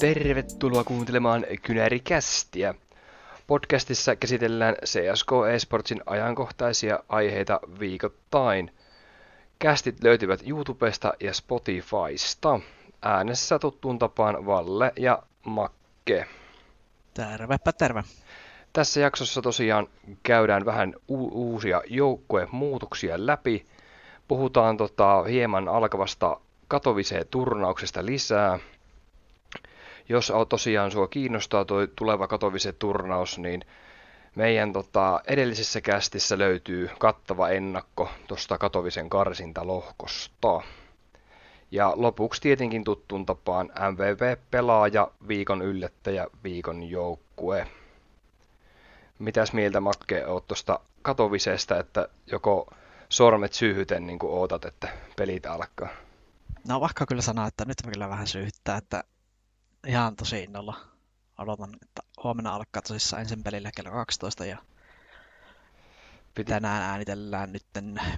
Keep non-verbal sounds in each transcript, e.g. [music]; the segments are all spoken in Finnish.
Tervetuloa kuuntelemaan Kynärikästiä. Podcastissa käsitellään CSK Esportsin ajankohtaisia aiheita viikoittain. Kästit löytyvät YouTubesta ja Spotifysta. Äänessä tuttuun tapaan Valle ja Makke. Tervepä terve. Tässä jaksossa tosiaan käydään vähän u- uusia joukkuemuutoksia läpi. Puhutaan tota, hieman alkavasta katoviseen turnauksesta lisää. Jos tosiaan sua kiinnostaa tuo tuleva katovisen turnaus, niin meidän tota, edellisessä kästissä löytyy kattava ennakko tuosta katovisen karsintalohkosta. Ja lopuksi tietenkin tuttuun tapaan MVV-pelaaja, viikon yllättäjä, viikon joukkue. Mitäs mieltä Makke oot tuosta katovisesta, että joko sormet syyhyten niin kuin ootat, että pelit alkaa? No vaikka kyllä sanoa, että nyt kyllä vähän syyhyttää, että ihan tosi innolla odotan, että huomenna alkaa tosissaan ensin pelillä kello 12 ja Piti. tänään äänitellään nyt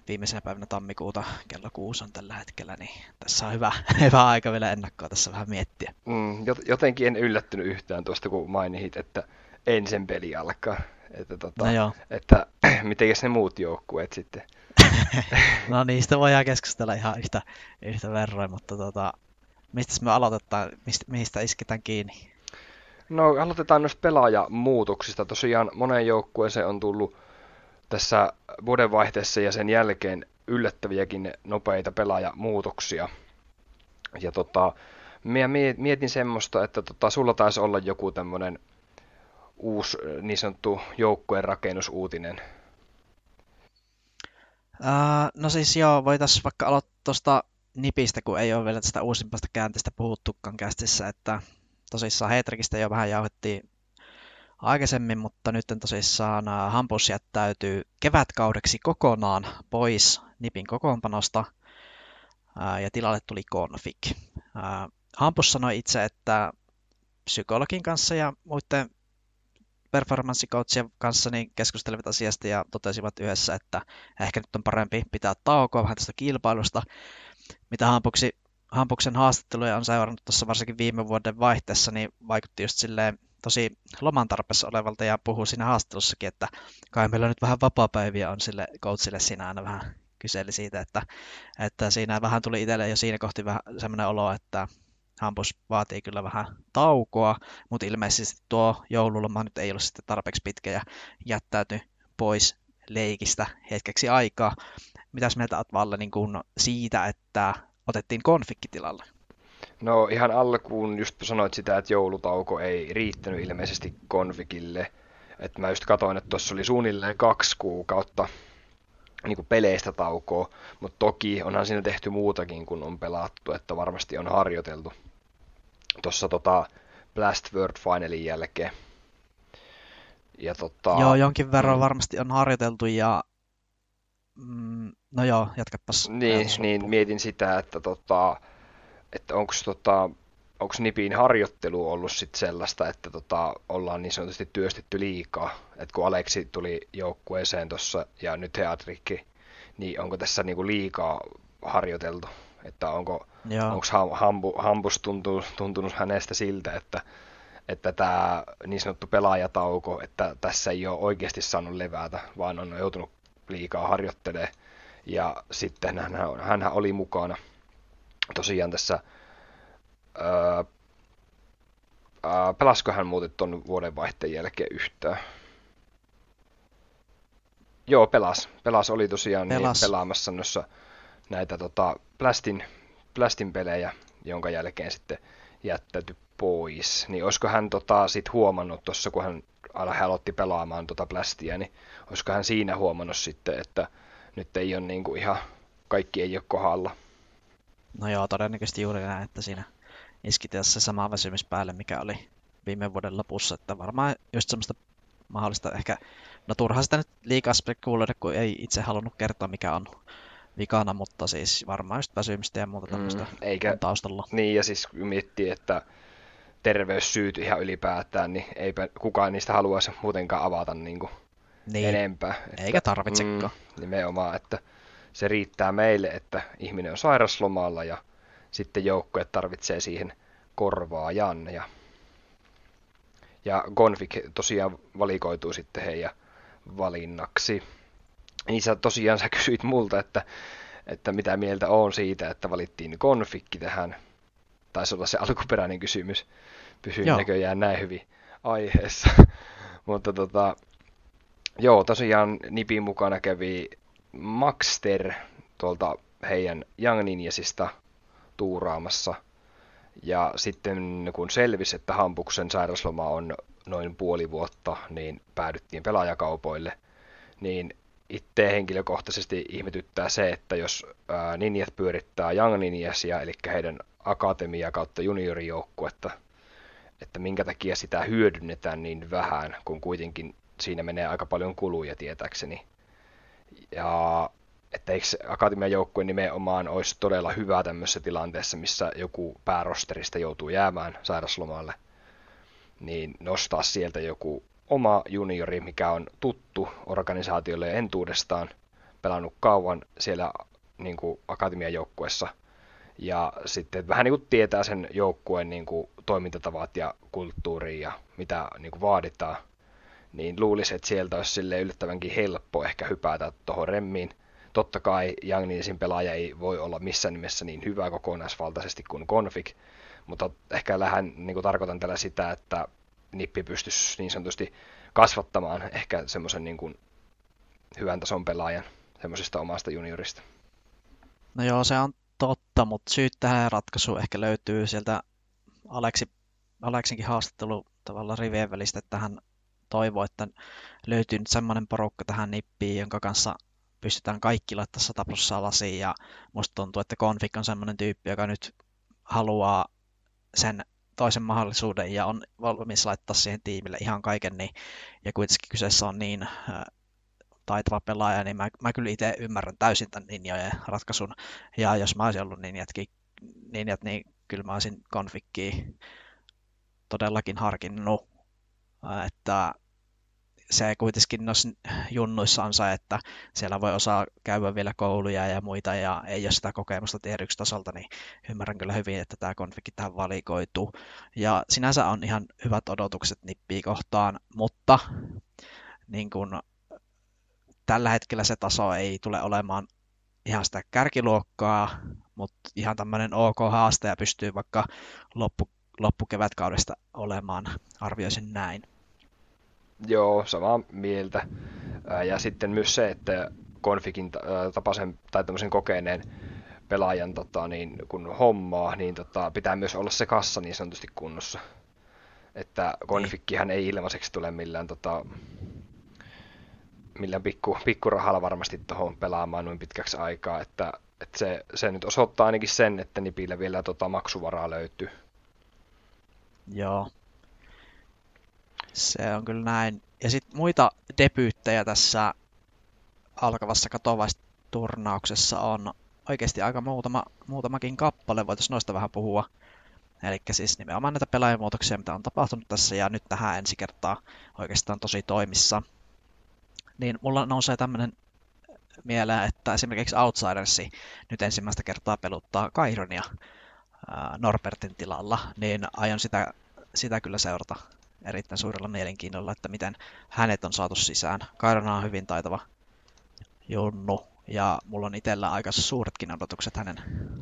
viimeisenä päivänä tammikuuta kello 6 on tällä hetkellä, niin tässä on hyvä, [laughs] hyvä aika vielä ennakkoa tässä vähän miettiä. Mm, jotenkin en yllättynyt yhtään tuosta, kun mainit, että ensin peli alkaa. Että, tota, no joo. että [clears throat] miten ne muut joukkueet sitten? [laughs] no niistä voidaan keskustella ihan yhtä, yhtä verran, mutta tota, mistä me aloitetaan, mistä, mistä isketään kiinni? No aloitetaan noista pelaajamuutoksista. Tosiaan monen joukkueeseen on tullut tässä vuodenvaihteessa ja sen jälkeen yllättäviäkin nopeita pelaajamuutoksia. Ja tota, minä mietin semmoista, että tota, sulla taisi olla joku tämmöinen uusi niin sanottu joukkueen rakennusuutinen. Uh, no siis joo, voitaisiin vaikka aloittaa tuosta nipistä, kun ei ole vielä tästä uusimpasta käänteestä puhuttukaan kästissä, että tosissaan Heitrikistä jo vähän jauhettiin aikaisemmin, mutta nyt tosissaan Hampus jättäytyy kevätkaudeksi kokonaan pois Nipin kokoonpanosta ja tilalle tuli Config. Hampus sanoi itse, että psykologin kanssa ja muiden performanssicoachien kanssa niin keskustelivat asiasta ja totesivat yhdessä, että ehkä nyt on parempi pitää taukoa vähän tästä kilpailusta, mitä Hampuksi, Hampuksen haastatteluja on seurannut tuossa varsinkin viime vuoden vaihteessa, niin vaikutti just silleen tosi loman tarpeessa olevalta ja puhuu siinä haastattelussakin, että kai meillä nyt vähän vapaapäiviä on sille coachille siinä aina vähän kyseli siitä, että, että siinä vähän tuli itselle jo siinä kohti vähän semmoinen olo, että Hampus vaatii kyllä vähän taukoa, mutta ilmeisesti tuo joululoma nyt ei ole sitten tarpeeksi pitkä ja jättäyty pois leikistä hetkeksi aikaa. Mitäs mieltä olet Valle niin kuin siitä, että otettiin konfikkitilalle? No ihan alkuun just sanoit sitä, että joulutauko ei riittänyt ilmeisesti konfikille. Että mä just katsoin, että tuossa oli suunnilleen kaksi kuukautta niin kuin peleistä taukoa, mutta toki onhan siinä tehty muutakin kuin on pelattu, että varmasti on harjoiteltu tuossa tota Blast World Finalin jälkeen. Ja tota, joo, jonkin verran mm, varmasti on harjoiteltu ja mm, no joo, jatkapas. Niin, niin mietin sitä, että, tota, että onko tota, onko Nipin harjoittelu ollut sit sellaista, että tota, ollaan niin sanotusti työstetty liikaa. että kun Aleksi tuli joukkueeseen tuossa ja nyt Heatrikki, niin onko tässä niinku liikaa harjoiteltu? Että onko onko hambu, Hampus tuntuu, tuntunut hänestä siltä, että että tämä niin sanottu pelaajatauko, että tässä ei ole oikeasti saanut levätä, vaan on joutunut liikaa harjoittelemaan. Ja sitten hän, hän oli mukana tosiaan tässä, pelasko hän muuten tuon vuodenvaihteen jälkeen yhtään? Joo, pelas. Pelas oli tosiaan niin pelas. Niin pelaamassa noissa näitä tota, Blastin, Blastin pelejä, jonka jälkeen sitten jättäytyi pois. Niin olisiko hän tota, sit huomannut tuossa, kun hän, aloitti pelaamaan tota Blastia, niin olisiko hän siinä huomannut sitten, että nyt ei ole niin kuin ihan, kaikki ei ole kohdalla. No joo, todennäköisesti juuri näin, että siinä iski tässä sama väsymys päälle, mikä oli viime vuoden lopussa, että varmaan just semmoista mahdollista ehkä, no turha sitä nyt liikaa spekuloida, kun ei itse halunnut kertoa, mikä on vikana, mutta siis varmaan just väsymistä ja muuta tämmöistä mm, eikä, taustalla. Niin, ja siis miettii, että terveyssyyt ihan ylipäätään, niin eipä kukaan niistä haluaisi muutenkaan avata niin kuin niin. enempää. Että, Eikä tarvitsekaan. Mm, nimenomaan, että se riittää meille, että ihminen on sairaslomalla ja sitten joukkue tarvitsee siihen korvaajan. Ja, ja Gonfik tosiaan valikoituu sitten heidän valinnaksi. Niin sä tosiaan sä kysyit multa, että, että mitä mieltä on siitä, että valittiin konfikki tähän. Taisi olla se alkuperäinen kysymys. Pysyin Joo. näköjään näin hyvin aiheessa. [laughs] Mutta tota, joo, tosiaan Nipin mukana kävi Maxter tuolta heidän Young Ninjasista tuuraamassa. Ja sitten kun selvisi, että Hampuksen sairasloma on noin puoli vuotta, niin päädyttiin pelaajakaupoille. Niin itse henkilökohtaisesti ihmetyttää se, että jos ää, Ninjat pyörittää Young Ninjasia, eli heidän akatemia kautta juniorijoukkuetta, että minkä takia sitä hyödynnetään niin vähän, kun kuitenkin siinä menee aika paljon kuluja tietääkseni. Ja että eikö Akatemian joukkue nimenomaan olisi todella hyvä tämmöisessä tilanteessa, missä joku päärosterista joutuu jäämään sairaslomalle, niin nostaa sieltä joku oma juniori, mikä on tuttu organisaatiolle entuudestaan, pelannut kauan siellä niin kuin akatemian joukkueessa, ja sitten vähän niin kuin tietää sen joukkueen niin kuin toimintatavat ja kulttuuri ja mitä niin kuin vaaditaan, niin luulisi, että sieltä olisi sille yllättävänkin helppo ehkä hypätä tuohon remmiin. Totta kai Young Ninsin pelaaja ei voi olla missään nimessä niin hyvä kokonaisvaltaisesti kuin Config, mutta ehkä lähden, niin kuin tarkoitan tällä sitä, että Nippi pystyisi niin sanotusti kasvattamaan ehkä semmoisen niin kuin hyvän tason pelaajan semmoisesta omasta juniorista. No joo, se on totta, mutta syyt tähän ratkaisuun ehkä löytyy sieltä Aleksi, Aleksinkin haastattelu tavalla rivien välistä, että hän toivoo, että löytyy nyt semmoinen porukka tähän nippiin, jonka kanssa pystytään kaikki laittaa 100 prosenttia lasiin. Ja musta tuntuu, että Config on semmoinen tyyppi, joka nyt haluaa sen toisen mahdollisuuden ja on valmis laittaa siihen tiimille ihan kaiken, niin, ja kuitenkin kyseessä on niin äh, taitava pelaaja, niin mä, mä kyllä itse ymmärrän täysin tämän ninjojen ratkaisun. Ja jos mä olisin ollut ninjatkin, ninjat, niin kyllä mä olisin konfikkiä todellakin harkinnut, että se kuitenkin noissa junnuissa on se, että siellä voi osaa käydä vielä kouluja ja muita ja ei ole sitä kokemusta tier tasolta, niin ymmärrän kyllä hyvin, että tämä konfikki tähän valikoituu. Ja sinänsä on ihan hyvät odotukset nippiä kohtaan, mutta niin kun, tällä hetkellä se taso ei tule olemaan ihan sitä kärkiluokkaa, mutta ihan tämmöinen ok haaste ja pystyy vaikka loppu, loppukevätkaudesta olemaan, arvioisin näin. Joo, samaa mieltä. Ja sitten myös se, että konfikin tapaisen tai tämmöisen kokeneen pelaajan tota, niin, kun hommaa, niin tota, pitää myös olla se kassa niin sanotusti kunnossa. Että konfikkihan ei ilmaiseksi tule millään, tota, millään pikku, pikkurahalla varmasti tuohon pelaamaan noin pitkäksi aikaa. Että, että se, se nyt osoittaa ainakin sen, että Nipillä vielä tota, maksuvaraa löytyy. Joo, se on kyllä näin. Ja sitten muita debyyttejä tässä alkavassa katovaisturnauksessa on oikeasti aika muutama, muutamakin kappale, voitaisiin noista vähän puhua. Eli siis nimenomaan näitä pelaajamuutoksia, mitä on tapahtunut tässä, ja nyt tähän ensi kertaa oikeastaan tosi toimissa. Niin mulla nousee tämmöinen mieleen, että esimerkiksi Outsidersi nyt ensimmäistä kertaa peluttaa Kaironia Norbertin tilalla, niin aion sitä, sitä kyllä seurata erittäin suurella mielenkiinnolla, että miten hänet on saatu sisään. Kairona on hyvin taitava junnu, ja mulla on itsellä aika suuretkin odotukset hänen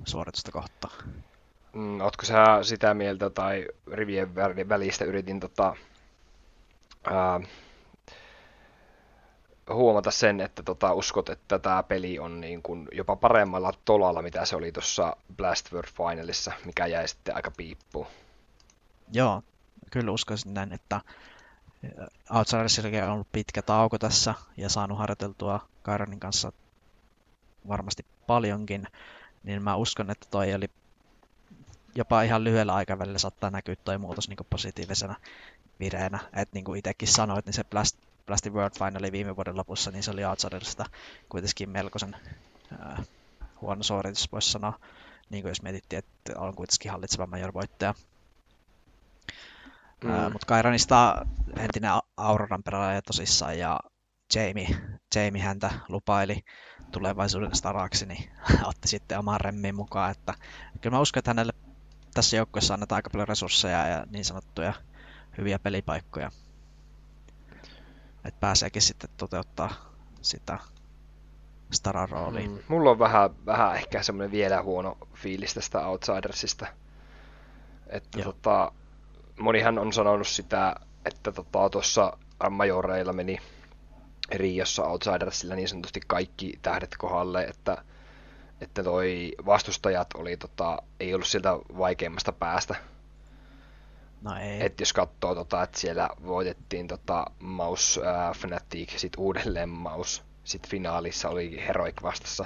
suoritusta kohtaan. Mm, ootko sä sitä mieltä, tai rivien välistä yritin tota, ää, huomata sen, että tota, uskot, että tämä peli on niin kuin jopa paremmalla tolalla, mitä se oli tuossa Blast World Finalissa, mikä jäi sitten aika piippuun. Joo, kyllä uskoisin näin, että Outsidersillakin on ollut pitkä tauko tässä ja saanut harjoiteltua Kaironin kanssa varmasti paljonkin, niin mä uskon, että toi oli jopa ihan lyhyellä aikavälillä saattaa näkyä toi muutos niin positiivisena vireenä. Että niin kuin itsekin sanoit, niin se Blast, Blastin World Finali viime vuoden lopussa, niin se oli Outsidersista kuitenkin melkoisen äh, huono suoritus, voisi sanoa. Niin kuin jos mietittiin, että on kuitenkin hallitseva major voittaja. Mm. Mutta Kairanista entinen Auroran pelaaja tosissaan ja Jamie, Jamie häntä lupaili tulevaisuuden staraksi, niin [laughs] otti sitten oman remmin mukaan. Että, kyllä mä uskon, että hänelle tässä joukkueessa annetaan aika paljon resursseja ja niin sanottuja hyviä pelipaikkoja. Että pääseekin sitten toteuttaa sitä staran roolia. Mm, mulla on vähän, vähän ehkä semmoinen vielä huono fiilis tästä Outsidersista. Että tota, monihan on sanonut sitä, että tuossa tota, majoreilla meni Riossa Outsidersilla niin sanotusti kaikki tähdet kohdalle, että, että toi vastustajat oli, tota, ei ollut sieltä vaikeimmasta päästä. No ei. Et jos katsoo, tota, että siellä voitettiin tota, Maus äh, Fnatic, sitten uudelleen Maus, sitten finaalissa oli Heroic vastassa,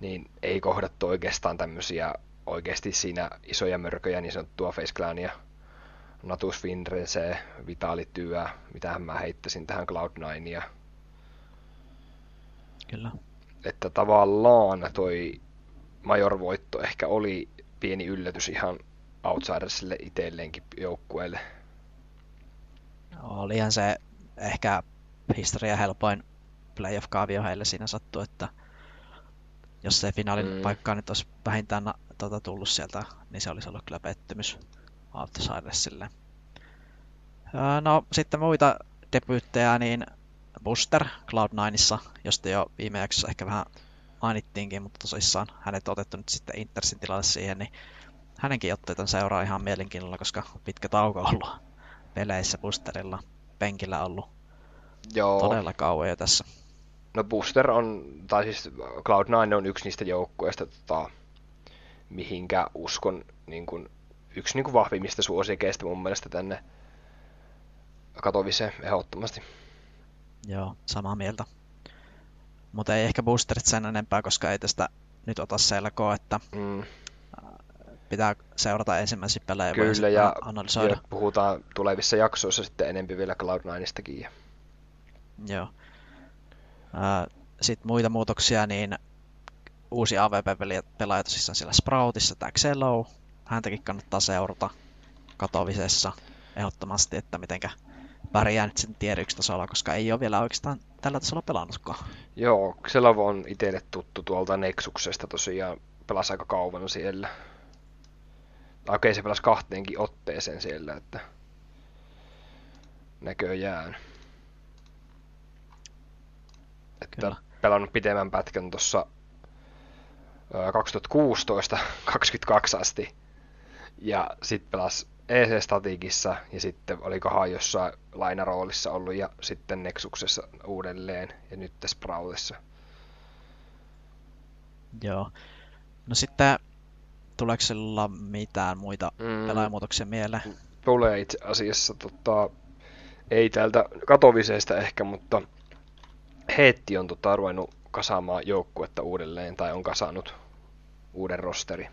niin ei kohdattu oikeastaan tämmöisiä oikeasti siinä isoja mörköjä, niin sanottua Face Clania, Natus Finrese, Vitali Työ, mitähän mä heittäisin tähän Cloud9 Kyllä. Että tavallaan toi Major-voitto ehkä oli pieni yllätys ihan Outsidersille itselleenkin joukkueelle. Olihan se ehkä historia helpoin playoff-kaavio heille siinä sattuu, että jos se finaalin mm. paikka nyt olisi vähintään tuota, tullut sieltä, niin se olisi ollut kyllä pettymys Outsidersille. No sitten muita debyyttejä, niin Buster Cloud9issa, josta jo viime jaksossa ehkä vähän mainittiinkin, mutta tosissaan hänet on otettu nyt sitten Intersin tilalle siihen, niin hänenkin otteetan seuraa ihan mielenkiinnolla, koska pitkä tauko on ollut peleissä Boosterilla, penkillä ollut Joo. todella kauan jo tässä. No Booster on, tai siis Cloud9 on yksi niistä joukkueista, tota, mihinkä uskon niin kuin, yksi niin kuin vahvimmista suosikeista mun mielestä tänne katoviseen ehdottomasti. Joo, samaa mieltä. Mutta ei ehkä boosterit sen enempää, koska ei tästä nyt ota selkoa, että mm. Pitää seurata ensimmäisiä pelejä Kyllä, ja, analysoida. ja puhutaan tulevissa jaksoissa sitten enempi vielä Cloud9istakin. Joo. Sitten muita muutoksia, niin uusi AVP-pelaaja tosissaan siellä Sproutissa, tämä Xelo. Häntäkin kannattaa seurata katovisessa ehdottomasti, että mitenkä pärjää nyt sen tier 1 tasolla, koska ei ole vielä oikeastaan tällä tasolla pelannutkaan. Joo, Xelav on itselle tuttu tuolta Nexuksesta tosiaan, pelasi aika kauan siellä. Okei, se pelasi kahteenkin otteeseen siellä, että näköjään. Että Kyllä. pelannut pitemmän pätkän tuossa 2016 22 [laughs] asti. Ja sitten pelasi EC-statikissa ja sitten olikohan jossain lainaroolissa ollut ja sitten Nexuksessa uudelleen ja nyt Sproutissa. Joo. No sitten tuleeko sillä mitään muita mm. pelaajamuutoksia mieleen? Tulee itse asiassa, tota, ei täältä katoviseista ehkä, mutta Heetti on tota, ruvennut kasaamaan joukkuetta uudelleen tai on kasannut uuden rosteri.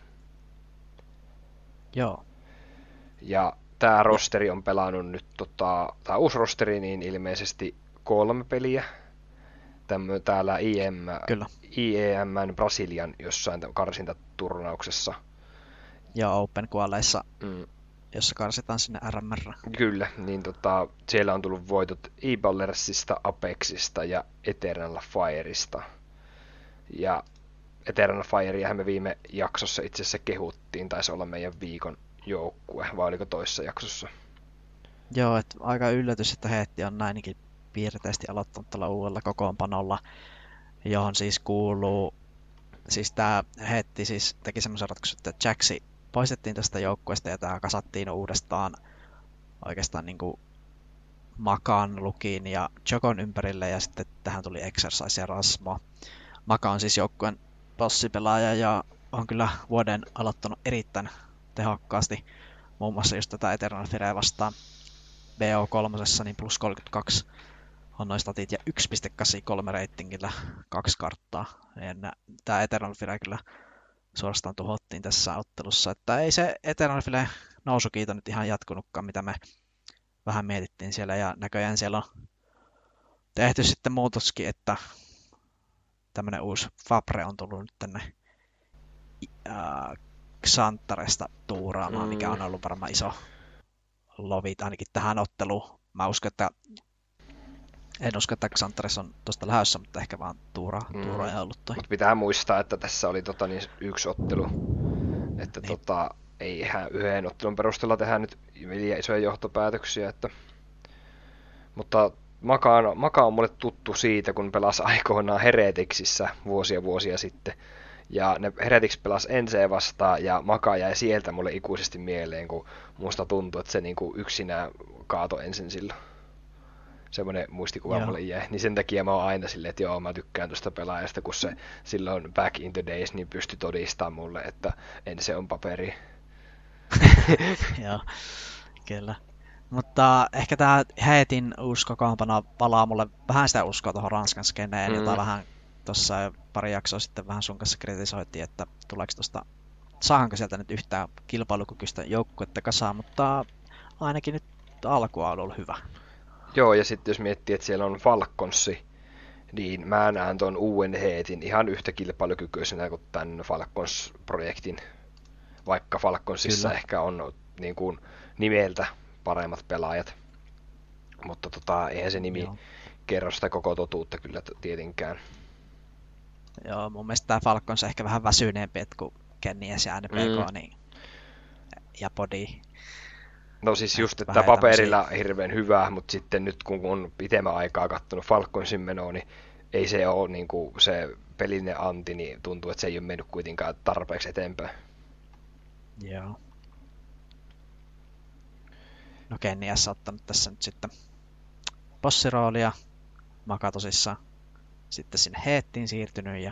Joo. Ja tämä rosteri on pelannut nyt, tota, tämä uusi rosteri, niin ilmeisesti kolme peliä. Tämmö, täällä IM, Kyllä. IEM Brasilian jossain karsintaturnauksessa. Ja Open Qualeissa, mm. jossa karsitaan sinne RMR. Kyllä, niin tota, siellä on tullut voitot e-ballersista, Apexista ja Eternal Fireista. Ja Eternal Fireahan me viime jaksossa itse asiassa kehuttiin, taisi olla meidän viikon joukkue, vai oliko toisessa jaksossa? Joo, että aika yllätys, että Heetti on näinkin piirteisesti aloittanut tällä uudella kokoonpanolla, johon siis kuuluu, siis tämä Heetti siis teki semmoisen ratkaisun, että Jaxi poistettiin tästä joukkueesta ja tämä kasattiin uudestaan oikeastaan niin kuin Makan, Lukin ja Jokon ympärille ja sitten tähän tuli Exercise ja Rasmo. Maka on siis joukkueen bossipelaaja ja on kyllä vuoden aloittanut erittäin tehokkaasti. Muun muassa just tätä Eternal Fireä vastaan BO3, niin plus 32 on noin statit ja 1.83 reitingillä kaksi karttaa. Tämä Eternal Fire kyllä suorastaan tuhottiin tässä ottelussa. Että ei se Eternal Fire nousukiito nyt ihan jatkunutkaan, mitä me vähän mietittiin siellä. Ja näköjään siellä on tehty sitten muutoskin, että tämmöinen uusi Fabre on tullut nyt tänne Xantaresta tuuraamaan, mm. mikä on ollut varmaan iso lovit ainakin tähän otteluun. Mä uskon, että en usko, että Xantares on tuosta lähdössä, mutta ehkä vaan tuura, mm. tuura ei ollut toi. Mut pitää muistaa, että tässä oli tota, niin yksi ottelu. Että niin. tota, ei ihan yhden ottelun perusteella tehdä nyt liian isoja johtopäätöksiä, että mutta Maka on, Maka on mulle tuttu siitä, kun pelasi aikoinaan Heretiksissä vuosia vuosia sitten. Ja ne Heretics pelasi Ensee vastaan ja Maka jäi sieltä mulle ikuisesti mieleen, kun musta tuntui, että se niinku yksinään kaato ensin silloin. Semmoinen muistikuva joo. mulle jäi. Niin sen takia mä oon aina silleen, että joo, mä tykkään tuosta pelaajasta, kun se silloin back in the days niin pystyi todistamaan mulle, että Ense on paperi. [laughs] joo, kyllä. Mutta ehkä tämä Heetin uskokompana palaa mulle vähän sitä uskoa tuohon Ranskan skeneen, mm. jota vähän tuossa pari jaksoa sitten vähän sun kanssa kritisoitiin, että tuleeko tuosta, saahanko sieltä nyt yhtään kilpailukykyistä joukkuetta kasaan, mutta ainakin nyt alku on ollut hyvä. Joo, ja sitten jos miettii, että siellä on Falconssi, niin mä näen tuon uuden Heetin ihan yhtä kilpailukykyisenä kuin tämän Falcons-projektin, vaikka Falconsissa Kyllä. ehkä on niin kuin, nimeltä paremmat pelaajat. Mutta tota, eihän se nimi Joo. kerro sitä koko totuutta kyllä tietenkään. Joo, mun mielestä tämä Falcons ehkä vähän väsyneempi, että kun Kennies ja NPK mm. niin, ja Body. No siis just, että paperilla tämmöisiä. hirveän hyvä, mutta sitten nyt kun on pitemmän aikaa katsonut Falconsin menoa, niin ei se ole niin kuin se pelinen anti, niin tuntuu, että se ei ole mennyt kuitenkaan tarpeeksi eteenpäin. Joo. No Kenniässä ottanut tässä nyt sitten bossiroolia, Maka tosissaan sitten sinne Heettiin siirtynyt ja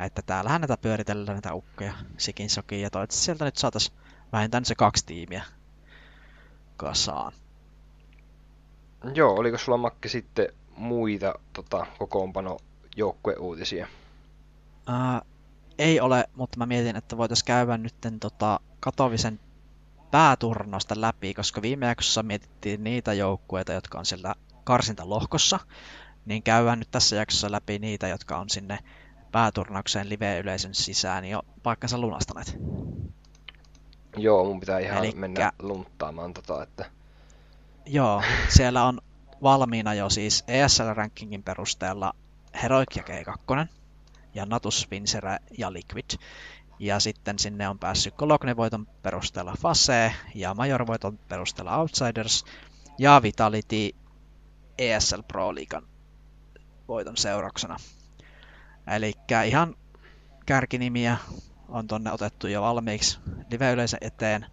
että täällähän näitä pyöritellään näitä ukkoja sikin sokiin ja toivottavasti sieltä nyt saataisiin vähintään se kaksi tiimiä kasaan. Joo, oliko sulla Makke sitten muita tota, kokoonpano joukkueuutisia? Ää, ei ole, mutta mä mietin, että voitaisiin käydä nyt tota, Katovisen pääturnosta läpi, koska viime jaksossa mietittiin niitä joukkueita, jotka on siellä karsintalohkossa, niin käydään nyt tässä jaksossa läpi niitä, jotka on sinne pääturnaukseen live-yleisön sisään jo paikkansa lunastaneet. Joo, mun pitää ihan Elikkä... mennä lunttaamaan tota, että... Joo, siellä on valmiina jo siis ESL-rankingin perusteella Heroic ja G2, ja Natus, Vincere ja Liquid. Ja sitten sinne on päässyt Cologne-voiton perusteella Fase ja Major-voiton perusteella Outsiders ja Vitality ESL Pro Leaguean voiton seurauksena. Eli ihan kärkinimiä on tonne otettu jo valmiiksi live-yleisön eteen.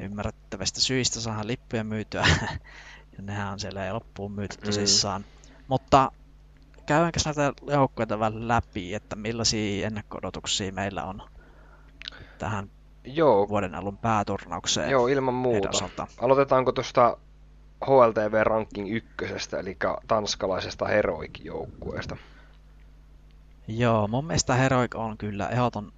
Ymmärrettävästä syistä saadaan lippuja myytyä. [laughs] ja nehän on siellä loppuun myyty mm. tosissaan. Mm. Mutta käydäänkö näitä joukkoja vähän läpi, että millaisia ennakko meillä on tähän Joo. vuoden alun pääturnaukseen. Joo, ilman muuta. Aloitetaanko tuosta HLTV Ranking ykkösestä, eli tanskalaisesta Heroic-joukkueesta? Joo, mun mielestä Heroic on kyllä ehdoton,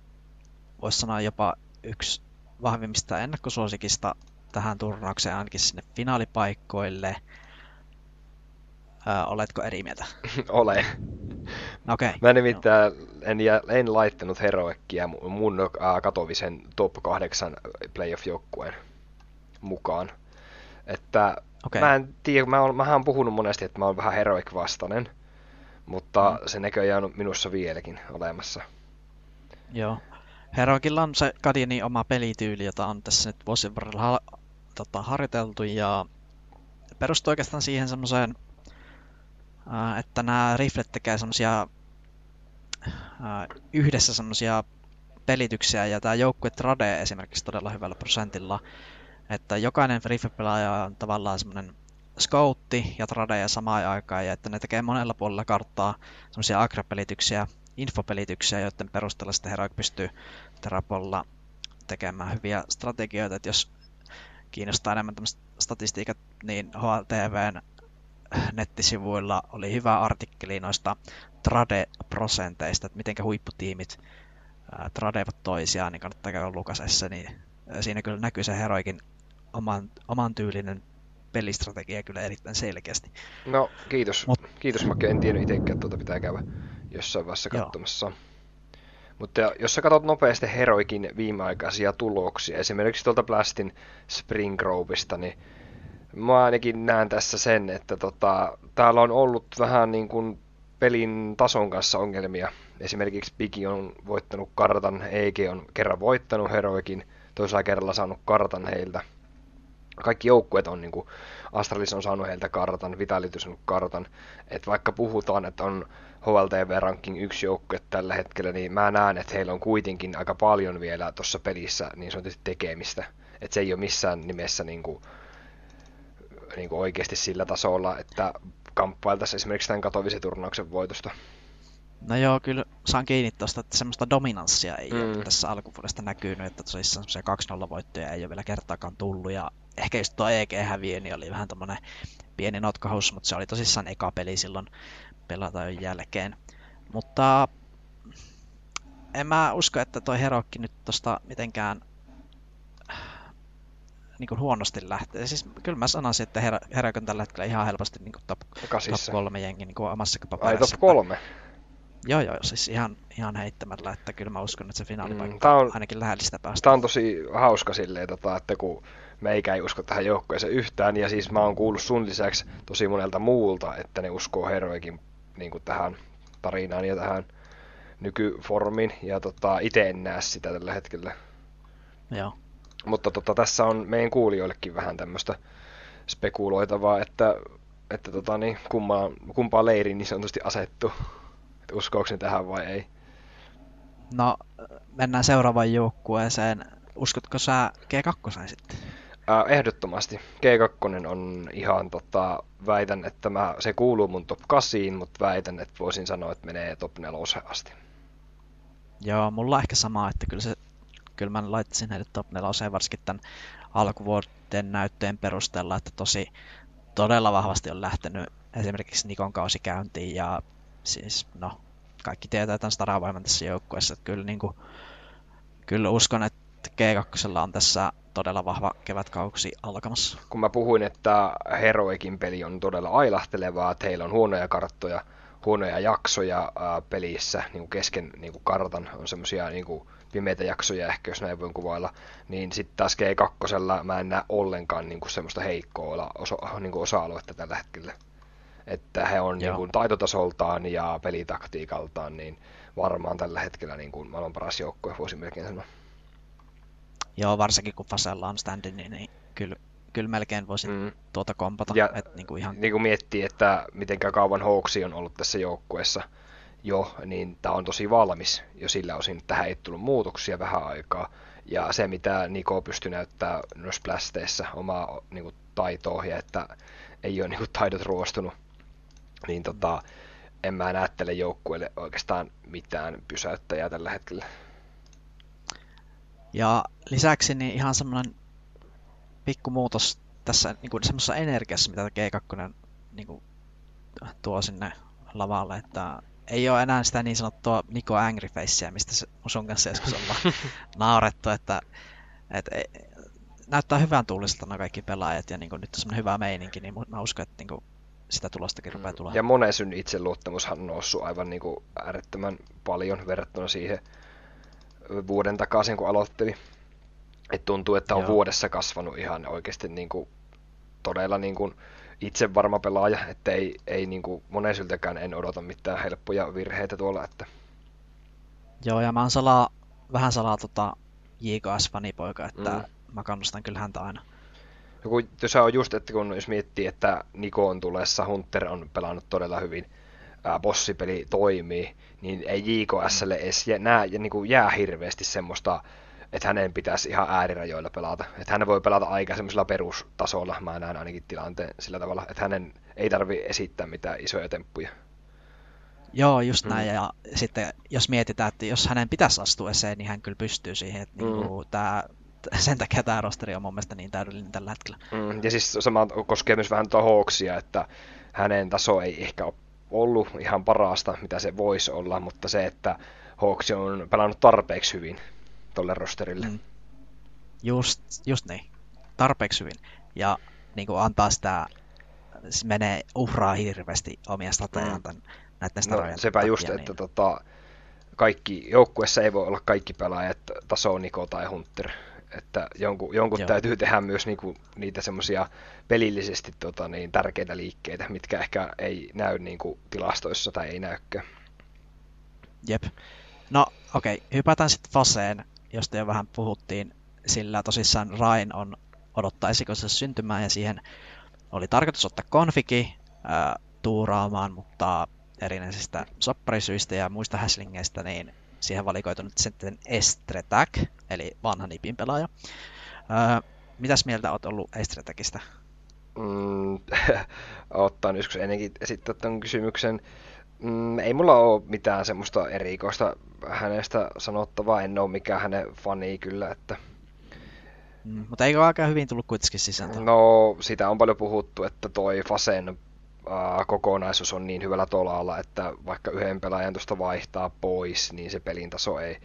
voisi sanoa jopa yksi vahvimmista ennakkosuosikista tähän turnaukseen, ainakin sinne finaalipaikkoille. Ö, oletko eri mieltä? [laughs] Olen. Okay. Mä nimittäin en, en laittanut Heroekkiä mun äh, Katovisen top 8 playoff-joukkueen mukaan. Että okay. mä en tiedä, mä oon, mähän oon puhunut monesti, että mä oon vähän Heroic-vastainen, mutta mm. se näköjään on minussa vieläkin olemassa. Joo. Heroikilla on se Kadinin oma pelityyli, jota on tässä nyt vuosien varrella ha- tota, harjoiteltu ja perustuu oikeastaan siihen semmoiseen että nämä riflet tekee semmosia yhdessä semmosia pelityksiä ja tämä joukkue trade esimerkiksi todella hyvällä prosentilla, että jokainen rifle-pelaaja on tavallaan semmoinen scoutti ja tradeja samaan aikaan ja että ne tekee monella puolella karttaa semmoisia agrapelityksiä, infopelityksiä, joiden perusteella sitten Heroic pystyy Terapolla tekemään hyviä strategioita, että jos kiinnostaa enemmän tämmöiset statistiikat, niin HLTVn nettisivuilla oli hyvä artikkeli noista trade-prosenteista, että miten huipputiimit tradevat toisiaan, niin kannattaa käydä lukasessa, niin siinä kyllä näkyy se heroikin oman, oman tyylinen pelistrategia kyllä erittäin selkeästi. No, kiitos. Mut, kiitos, mä en tiennyt itsekään, tuota pitää käydä jossain vaiheessa katsomassa. Mutta jos sä katsot nopeasti Heroikin viimeaikaisia tuloksia, esimerkiksi tuolta Blastin Spring Groveista, niin mä ainakin näen tässä sen, että tota, täällä on ollut vähän niin kuin pelin tason kanssa ongelmia. Esimerkiksi Piki on voittanut kartan, EG on kerran voittanut Heroikin, toisella kerralla saanut kartan heiltä. Kaikki joukkueet on, niin kuin, Astralis on saanut heiltä kartan, Vitality on kartan. Että vaikka puhutaan, että on HLTV-ranking yksi joukkue tällä hetkellä, niin mä näen, että heillä on kuitenkin aika paljon vielä tuossa pelissä niin sanotusti tekemistä. Että se ei ole missään nimessä niin kuin, niin kuin oikeasti sillä tasolla, että kamppailtaisiin esimerkiksi tämän Katowice-turnauksen voitosta. No joo, kyllä saan kiinni tuosta, että semmoista dominanssia ei mm. ole tässä alkuvuodesta näkynyt, että tosissaan semmoisia 2-0 voittoja ei ole vielä kertaakaan tullut, ja ehkä just tuo EG häviö, niin oli vähän tommonen pieni notkaus, mutta se oli tosissaan eka peli silloin pelatajon jälkeen. Mutta en mä usko, että toi Herokki nyt tosta mitenkään niin kuin huonosti lähtee. Siis kyllä mä sanoisin, että Her- Herok on tällä hetkellä ihan helposti niin kuin top, top kolme jengi niin kuin omassa. Ai top kolme? Joo, joo, siis ihan, ihan heittämällä, että kyllä mä uskon, että se finaalipaikka mm, on ainakin lähellistä päästä. Tämä on tosi hauska silleen, tota, että kun meikä ei usko tähän joukkueeseen yhtään, ja siis mä oon kuullut sun lisäksi tosi monelta muulta, että ne uskoo Heroikin niin kuin tähän tarinaan ja tähän nykyformiin, ja tota, itse en näe sitä tällä hetkellä. Joo. Mutta tota, tässä on meidän kuulijoillekin vähän tämmöistä spekuloitavaa, että, että tota, niin, kummaa, kumpaa leiriin niin sanotusti asettu. Että tähän vai ei? No, mennään seuraavaan joukkueeseen. Uskotko sä G2 sitten? Äh, ehdottomasti. G2 on ihan, tota, väitän, että mä, se kuuluu mun top 8, mutta väitän, että voisin sanoa, että menee top 4 asti. Joo, mulla on ehkä sama, että kyllä, se, kyllä mä laittaisin heidät top 4 varsinkin tämän alkuvuoden näytteen perusteella, että tosi todella vahvasti on lähtenyt esimerkiksi Nikon kausi käyntiin ja siis no, kaikki tietää tämän Staravoiman tässä joukkueessa, kyllä, niin kuin, kyllä uskon, että G2 on tässä todella vahva kevätkausi alkamassa. Kun mä puhuin, että Heroikin peli on todella ailahtelevaa, että heillä on huonoja karttoja, huonoja jaksoja pelissä niin kesken niin kuin kartan, on semmoisia niin pimeitä jaksoja ehkä, jos näin voin kuvailla, niin sitten taas G2 mä en näe ollenkaan niin kuin semmoista heikkoa osa, niin kuin osa-aluetta tällä hetkellä. Että he on niin kuin, taitotasoltaan ja pelitaktiikaltaan niin varmaan tällä hetkellä niin kuin, maailman paras joukkue, voisin melkein sanoa. Joo, varsinkin kun Fasella on standi, niin, niin kyllä, kyllä melkein voisin mm. tuota kompata. Ja et, niin kuin ihan... niin kuin miettii, että miten kauan Hawksi on ollut tässä joukkueessa jo, niin tämä on tosi valmis jo sillä osin, että tähän ei tullut muutoksia vähän aikaa. Ja se, mitä Niko pystyi näyttää noissa plästeissä omaa niin kuin, taitoa ja että ei ole niin kuin, taidot ruostunut, niin tota, en mä näyttele joukkueelle oikeastaan mitään pysäyttäjää tällä hetkellä. Ja lisäksi niin ihan semmoinen pikku muutos tässä niin kuin semmoisessa energiassa, mitä G2 niin kuin, tuo sinne lavalle, että ei ole enää sitä niin sanottua Niko Angry Facea, mistä se sun kanssa joskus ollaan [laughs] naurettu, että, että näyttää hyvän tuuliselta nämä kaikki pelaajat ja niin kuin, nyt on semmoinen hyvä meininki, niin mä uskon, että niin kuin, sitä tulostakin rupeaa mm. tulemaan. Ja Monesyn itseluottamushan on noussut aivan niin kuin äärettömän paljon verrattuna siihen vuoden takaisin, kun aloitteli. Et tuntuu, että on Joo. vuodessa kasvanut ihan oikeasti niin kuin, todella niin kuin, itse varma pelaaja, että ei, ei niin kuin, monesyltäkään en odota mitään helppoja virheitä tuolla. Että... Joo, ja mä oon salaa, vähän salaa tota JKS-fanipoika, että mm. mä kannustan kyllä häntä aina. Joku, se on just, että kun jos miettii, että Niko on tulessa, Hunter on pelannut todella hyvin, ää, bossipeli toimii, niin ei JKSlle edes jää, nää, ja, niin kuin jää hirveästi semmoista, että hänen pitäisi ihan äärirajoilla pelata. Että hän voi pelata aika semmoisella perustasolla, mä näen ainakin tilanteen sillä tavalla, että hänen ei tarvi esittää mitään isoja temppuja. Joo, just näin. Mm. Ja sitten jos mietitään, että jos hänen pitäisi astua eseen, niin hän kyllä pystyy siihen. Että mm. niin tämä [laughs] sen takia tämä rosteri on mun mielestä niin täydellinen tällä hetkellä. Mm, ja siis sama koskee myös vähän Hawksia, että hänen taso ei ehkä ole ollut ihan parasta, mitä se voisi olla, mutta se, että Hawks on pelannut tarpeeksi hyvin tuolle rosterille. Mm. Just, just niin. Tarpeeksi hyvin. Ja niin kuin antaa sitä, se menee uhraa hirveästi omia statejaan mm. näiden no, sepä just, niin... että tota, kaikki, joukkuessa ei voi olla kaikki pelaajat taso Niko tai Hunter että jonkun, jonkun täytyy tehdä myös niinku, niitä semmoisia pelillisesti tota, niin, tärkeitä liikkeitä, mitkä ehkä ei näy niinku, tilastoissa tai ei näykään. Jep. No okei, okay. hypätään sitten Faseen, josta jo vähän puhuttiin. sillä tosissaan Rain on odottaisiko se syntymään ja siihen oli tarkoitus ottaa konfiki ää, tuuraamaan, mutta erinäisistä sopparisyistä ja muista häslingeistä, niin siihen valikoitunut sitten Estretak, eli vanha Nipin pelaaja. Öö, mitäs mieltä olet ollut Estretakista? Mm, [laughs] ottan joskus ennenkin esittää tämän kysymyksen. Mm, ei mulla ole mitään semmoista erikoista hänestä sanottavaa, en ole mikään hänen fani kyllä, että Mm, mutta eikö aika hyvin tullut kuitenkin sisältö? No, sitä on paljon puhuttu, että toi Fasen kokonaisuus on niin hyvällä tolalla, että vaikka yhden pelaajan tuosta vaihtaa pois, niin se pelin taso ei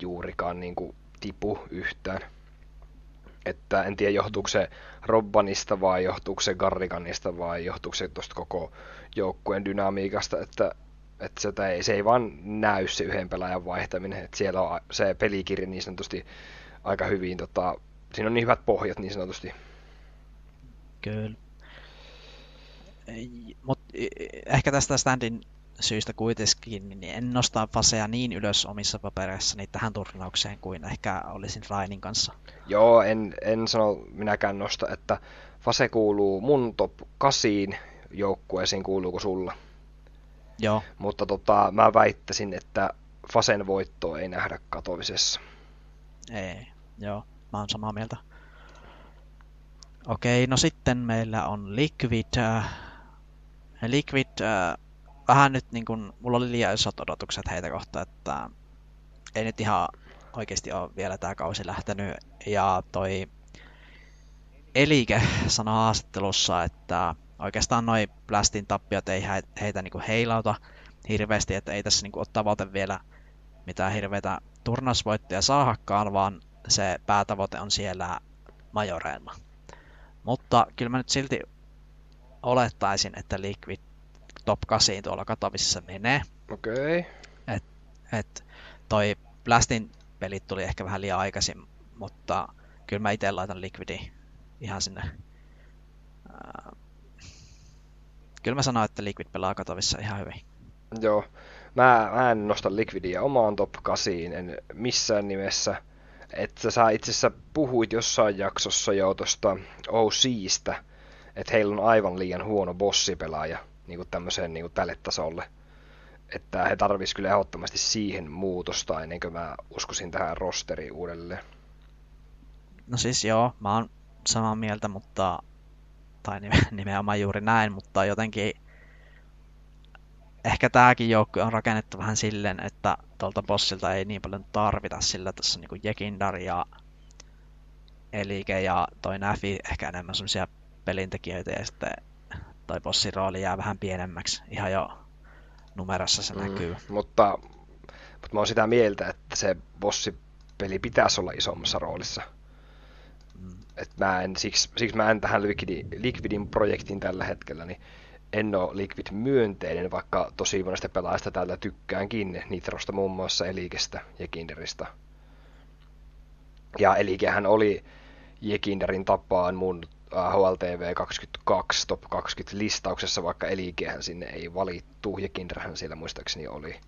juurikaan niin kuin, tipu yhtään. Että en tiedä, johtuuko se Robbanista vai johtuuko se Garriganista vai johtuuko se tuosta koko joukkueen dynamiikasta, että, että se, ei, se ei vaan näy se yhden pelaajan vaihtaminen, että siellä on se pelikirja niin sanotusti aika hyvin tota, siinä on niin hyvät pohjat niin sanotusti. Kyllä. Mutta ehkä tästä standin syystä kuitenkin, niin en nostaa Fasea niin ylös omissa papereissani tähän turnaukseen kuin ehkä olisin Rainin kanssa. Joo, en, en sano minäkään nosta, että Fase kuuluu mun top 8 joukkueisiin, kuuluuko sulla? Joo. Mutta tota, mä väittäisin, että Fasen voittoa ei nähdä katovisessa. Ei, joo. Mä oon samaa mieltä. Okei, no sitten meillä on Liquid. Äh, Liquid, äh, vähän nyt niin kun, mulla oli liian isot odotukset heitä kohtaan, että ei nyt ihan oikeasti ole vielä tämä kausi lähtenyt. Ja toi Elike sanoi haastattelussa, että oikeastaan noin Blastin tappiot ei heitä niin heilauta hirveästi, että ei tässä niin ole tavoite vielä mitään hirveitä turnausvoittoja saahakkaan, vaan se päätavoite on siellä majoreilla. Mutta kyllä mä nyt silti olettaisin, että Liquid top 8 tuolla Katowicessa menee. Okei. Okay. Et, et toi Blastin pelit tuli ehkä vähän liian aikaisin, mutta kyllä mä itse laitan Liquidin ihan sinne. kyllä mä sanoin, että Liquid pelaa Katowissa ihan hyvin. Joo. Mä, mä en nosta Liquidia omaan top 8, en missään nimessä että sä itse asiassa puhuit jossain jaksossa jo tuosta OCstä, että heillä on aivan liian huono bossipelaaja niin kuin tämmöiseen niin kuin tälle tasolle. Että he tarvisivat kyllä ehdottomasti siihen muutosta ennen kuin mä uskoisin tähän rosteriin uudelleen. No siis joo, mä oon samaa mieltä, mutta tai [laughs] nimenomaan juuri näin, mutta jotenkin ehkä tämäkin joukkue on rakennettu vähän silleen, että tuolta bossilta ei niin paljon tarvita, sillä tässä on niin Jekindar ja Elike ja toi Näfi ehkä enemmän semmoisia pelintekijöitä ja sitten toi bossin rooli jää vähän pienemmäksi. Ihan jo numerossa se mm, näkyy. Mutta, mutta mä oon sitä mieltä, että se bossipeli pitäisi olla isommassa roolissa. Mm. Et mä en, siksi, siksi mä en tähän Liquidin, Liquidin projektiin tällä hetkellä, niin en ole Liquid myönteinen, vaikka tosi monesta pelaajasta täältä tykkäänkin, Nitrosta muun muassa, Elikestä ja Kinderista. Ja Elikehän oli Jekinderin tapaan mun HLTV 22 top 20 listauksessa, vaikka Elikehän sinne ei valittu, ja Kinderhän siellä muistaakseni oli.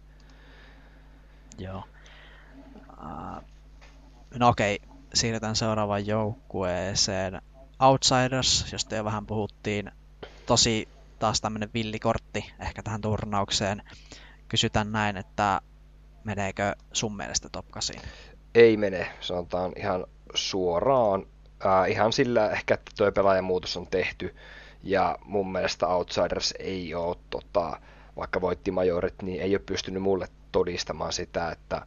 Joo. Uh, no okei, okay. siirretään seuraavaan joukkueeseen. Outsiders, josta jo vähän puhuttiin. Tosi taas tämmöinen villikortti ehkä tähän turnaukseen. Kysytään näin, että meneekö sun mielestä top 8? Ei mene, sanotaan ihan suoraan. Äh, ihan sillä ehkä, että tuo pelaajamuutos on tehty. Ja mun mielestä Outsiders ei ole, tota, vaikka voitti majorit, niin ei ole pystynyt mulle todistamaan sitä, että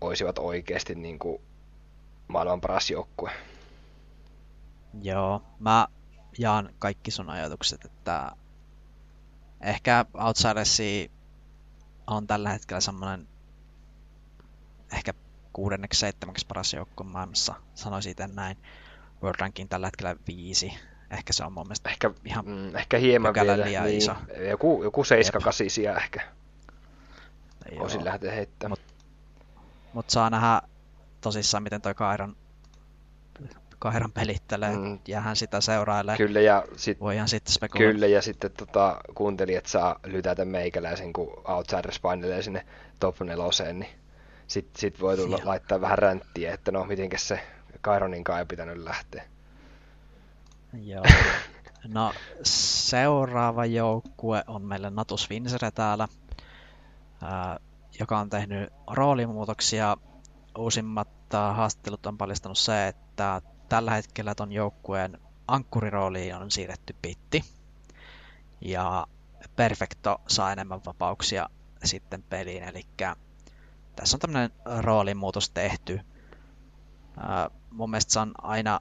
olisivat oikeasti niin kuin maailman paras joukkue. Joo, mä jaan kaikki sun ajatukset, että ehkä Outsidersi on tällä hetkellä semmoinen ehkä kuudenneksi, seitsemäksi paras joukko maailmassa, sanoisin itse näin. World Ranking tällä hetkellä viisi. Ehkä se on mun mielestä ehkä, ihan mm, ehkä hieman vielä, liian niin, iso. Joku, joku 7 siellä ehkä. Voisin lähteä heittämään. Mutta mut saa nähdä tosissaan, miten toi Kairon Kairan pelittelee, mm. hän sitä seurailee. Kyllä, ja sit, Voihan sitten spekuloida. Kyllä, ja sitten tota, kuuntelijat saa lytätä meikäläisen, kun Outsiders painelee sinne top neloseen, niin sitten sit voi tulla ja. laittaa vähän ränttiä, että no mitenkäs se Kaironinkaan ei pitänyt lähteä. Joo. No seuraava joukkue on meille Natus Vincere täällä, ää, joka on tehnyt roolimuutoksia. Uusimmat haastattelut on paljastanut se, että tällä hetkellä ton joukkueen ankkurirooliin on siirretty Pitti. Ja Perfecto saa enemmän vapauksia sitten peliin, eli tässä on tämmöinen roolimuutos tehty. Mun mielestä se on aina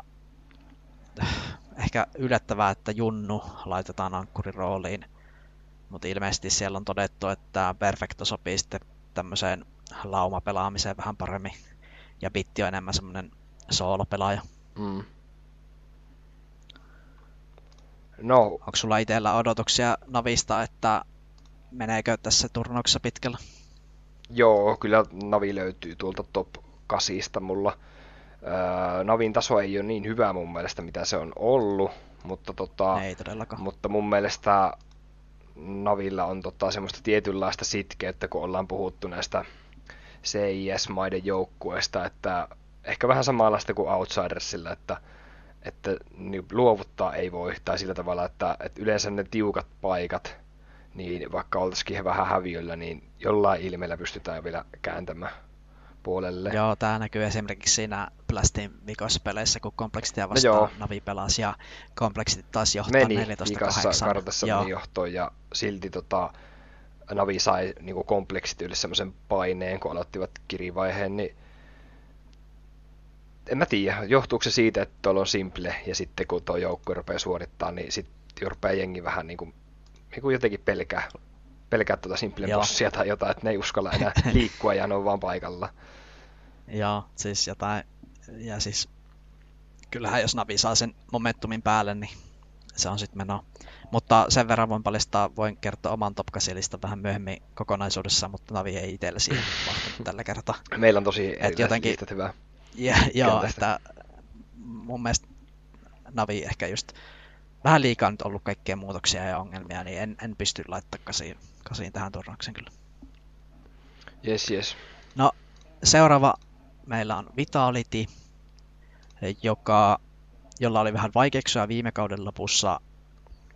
ehkä yllättävää, että Junnu laitetaan ankkurin rooliin, mutta ilmeisesti siellä on todettu, että Perfecto sopii sitten tämmöiseen laumapelaamiseen vähän paremmin, ja Bitti on enemmän semmoinen soolopelaaja. Mm. No. Onko sulla itsellä odotuksia Navista, että meneekö tässä turnauksessa pitkällä? Joo, kyllä Navi löytyy tuolta top 8 mulla. Navin taso ei ole niin hyvä mun mielestä, mitä se on ollut, mutta, tota, ei todellakaan. mutta mun mielestä Navilla on tota, semmoista tietynlaista sitkeyttä, kun ollaan puhuttu näistä CIS-maiden joukkueista, että ehkä vähän samanlaista kuin Outsidersilla, että, että niin luovuttaa ei voi, tai sillä tavalla, että, että yleensä ne tiukat paikat, niin vaikka oltaisikin vähän häviöllä, niin jollain ilmeellä pystytään vielä kääntämään puolelle. Joo, tämä näkyy esimerkiksi siinä Blastin vikospeleissä, kun Kompleksitia vastaan no Navi pelasi ja Kompleksit taas johtaa 14-8. Meni kartassa johtoon ja silti tota, Navi sai niin kompleksit yli semmoisen paineen, kun aloittivat kirivaiheen, niin en mä tiedä, johtuuko se siitä, että tuolla on simple, ja sitten kun tuo joukko rupeaa suorittaa, niin sitten rupeaa jengi vähän niin kuin, niin kuin jotenkin pelkää, pelkää tuota simplen bossia tai jotain, että ne ei uskalla enää [laughs] liikkua ja ne on vaan paikalla. Joo, siis jotain, ja siis kyllähän jos Navi saa sen momentumin päälle, niin se on sitten meno. Mutta sen verran voin paljastaa, voin kertoa oman top vähän myöhemmin kokonaisuudessa, mutta Navi ei itselle siihen vahtunut tällä kertaa. Meillä on tosi erilaiset jotenkin, hyvää. Ja, joo, että mun mielestä Navi ehkä just vähän liikaa nyt ollut kaikkea muutoksia ja ongelmia, niin en, en pysty laittamaan kasiin, kasiin tähän turnaukseen kyllä. Yes, yes. No, seuraava meillä on Vitality, joka, jolla oli vähän vaikeuksia viime kauden lopussa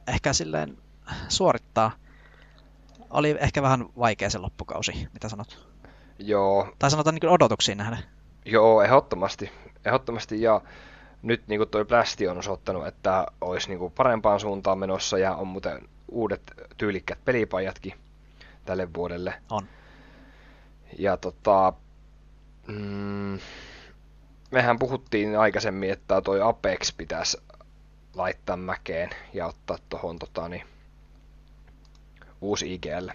ehkä silleen suorittaa. Oli ehkä vähän vaikea se loppukausi, mitä sanot? Joo. Tai sanotaan niin odotuksiin nähden. Joo, ehdottomasti. Ehdottomasti ja nyt niin toi Plasti on osoittanut, että olisi niin kuin parempaan suuntaan menossa ja on muuten uudet tyylikkät pelipajatkin tälle vuodelle. On. Ja tota, mm, mehän puhuttiin aikaisemmin, että toi Apex pitäisi laittaa mäkeen ja ottaa tuohon tota, niin, uusi IGL.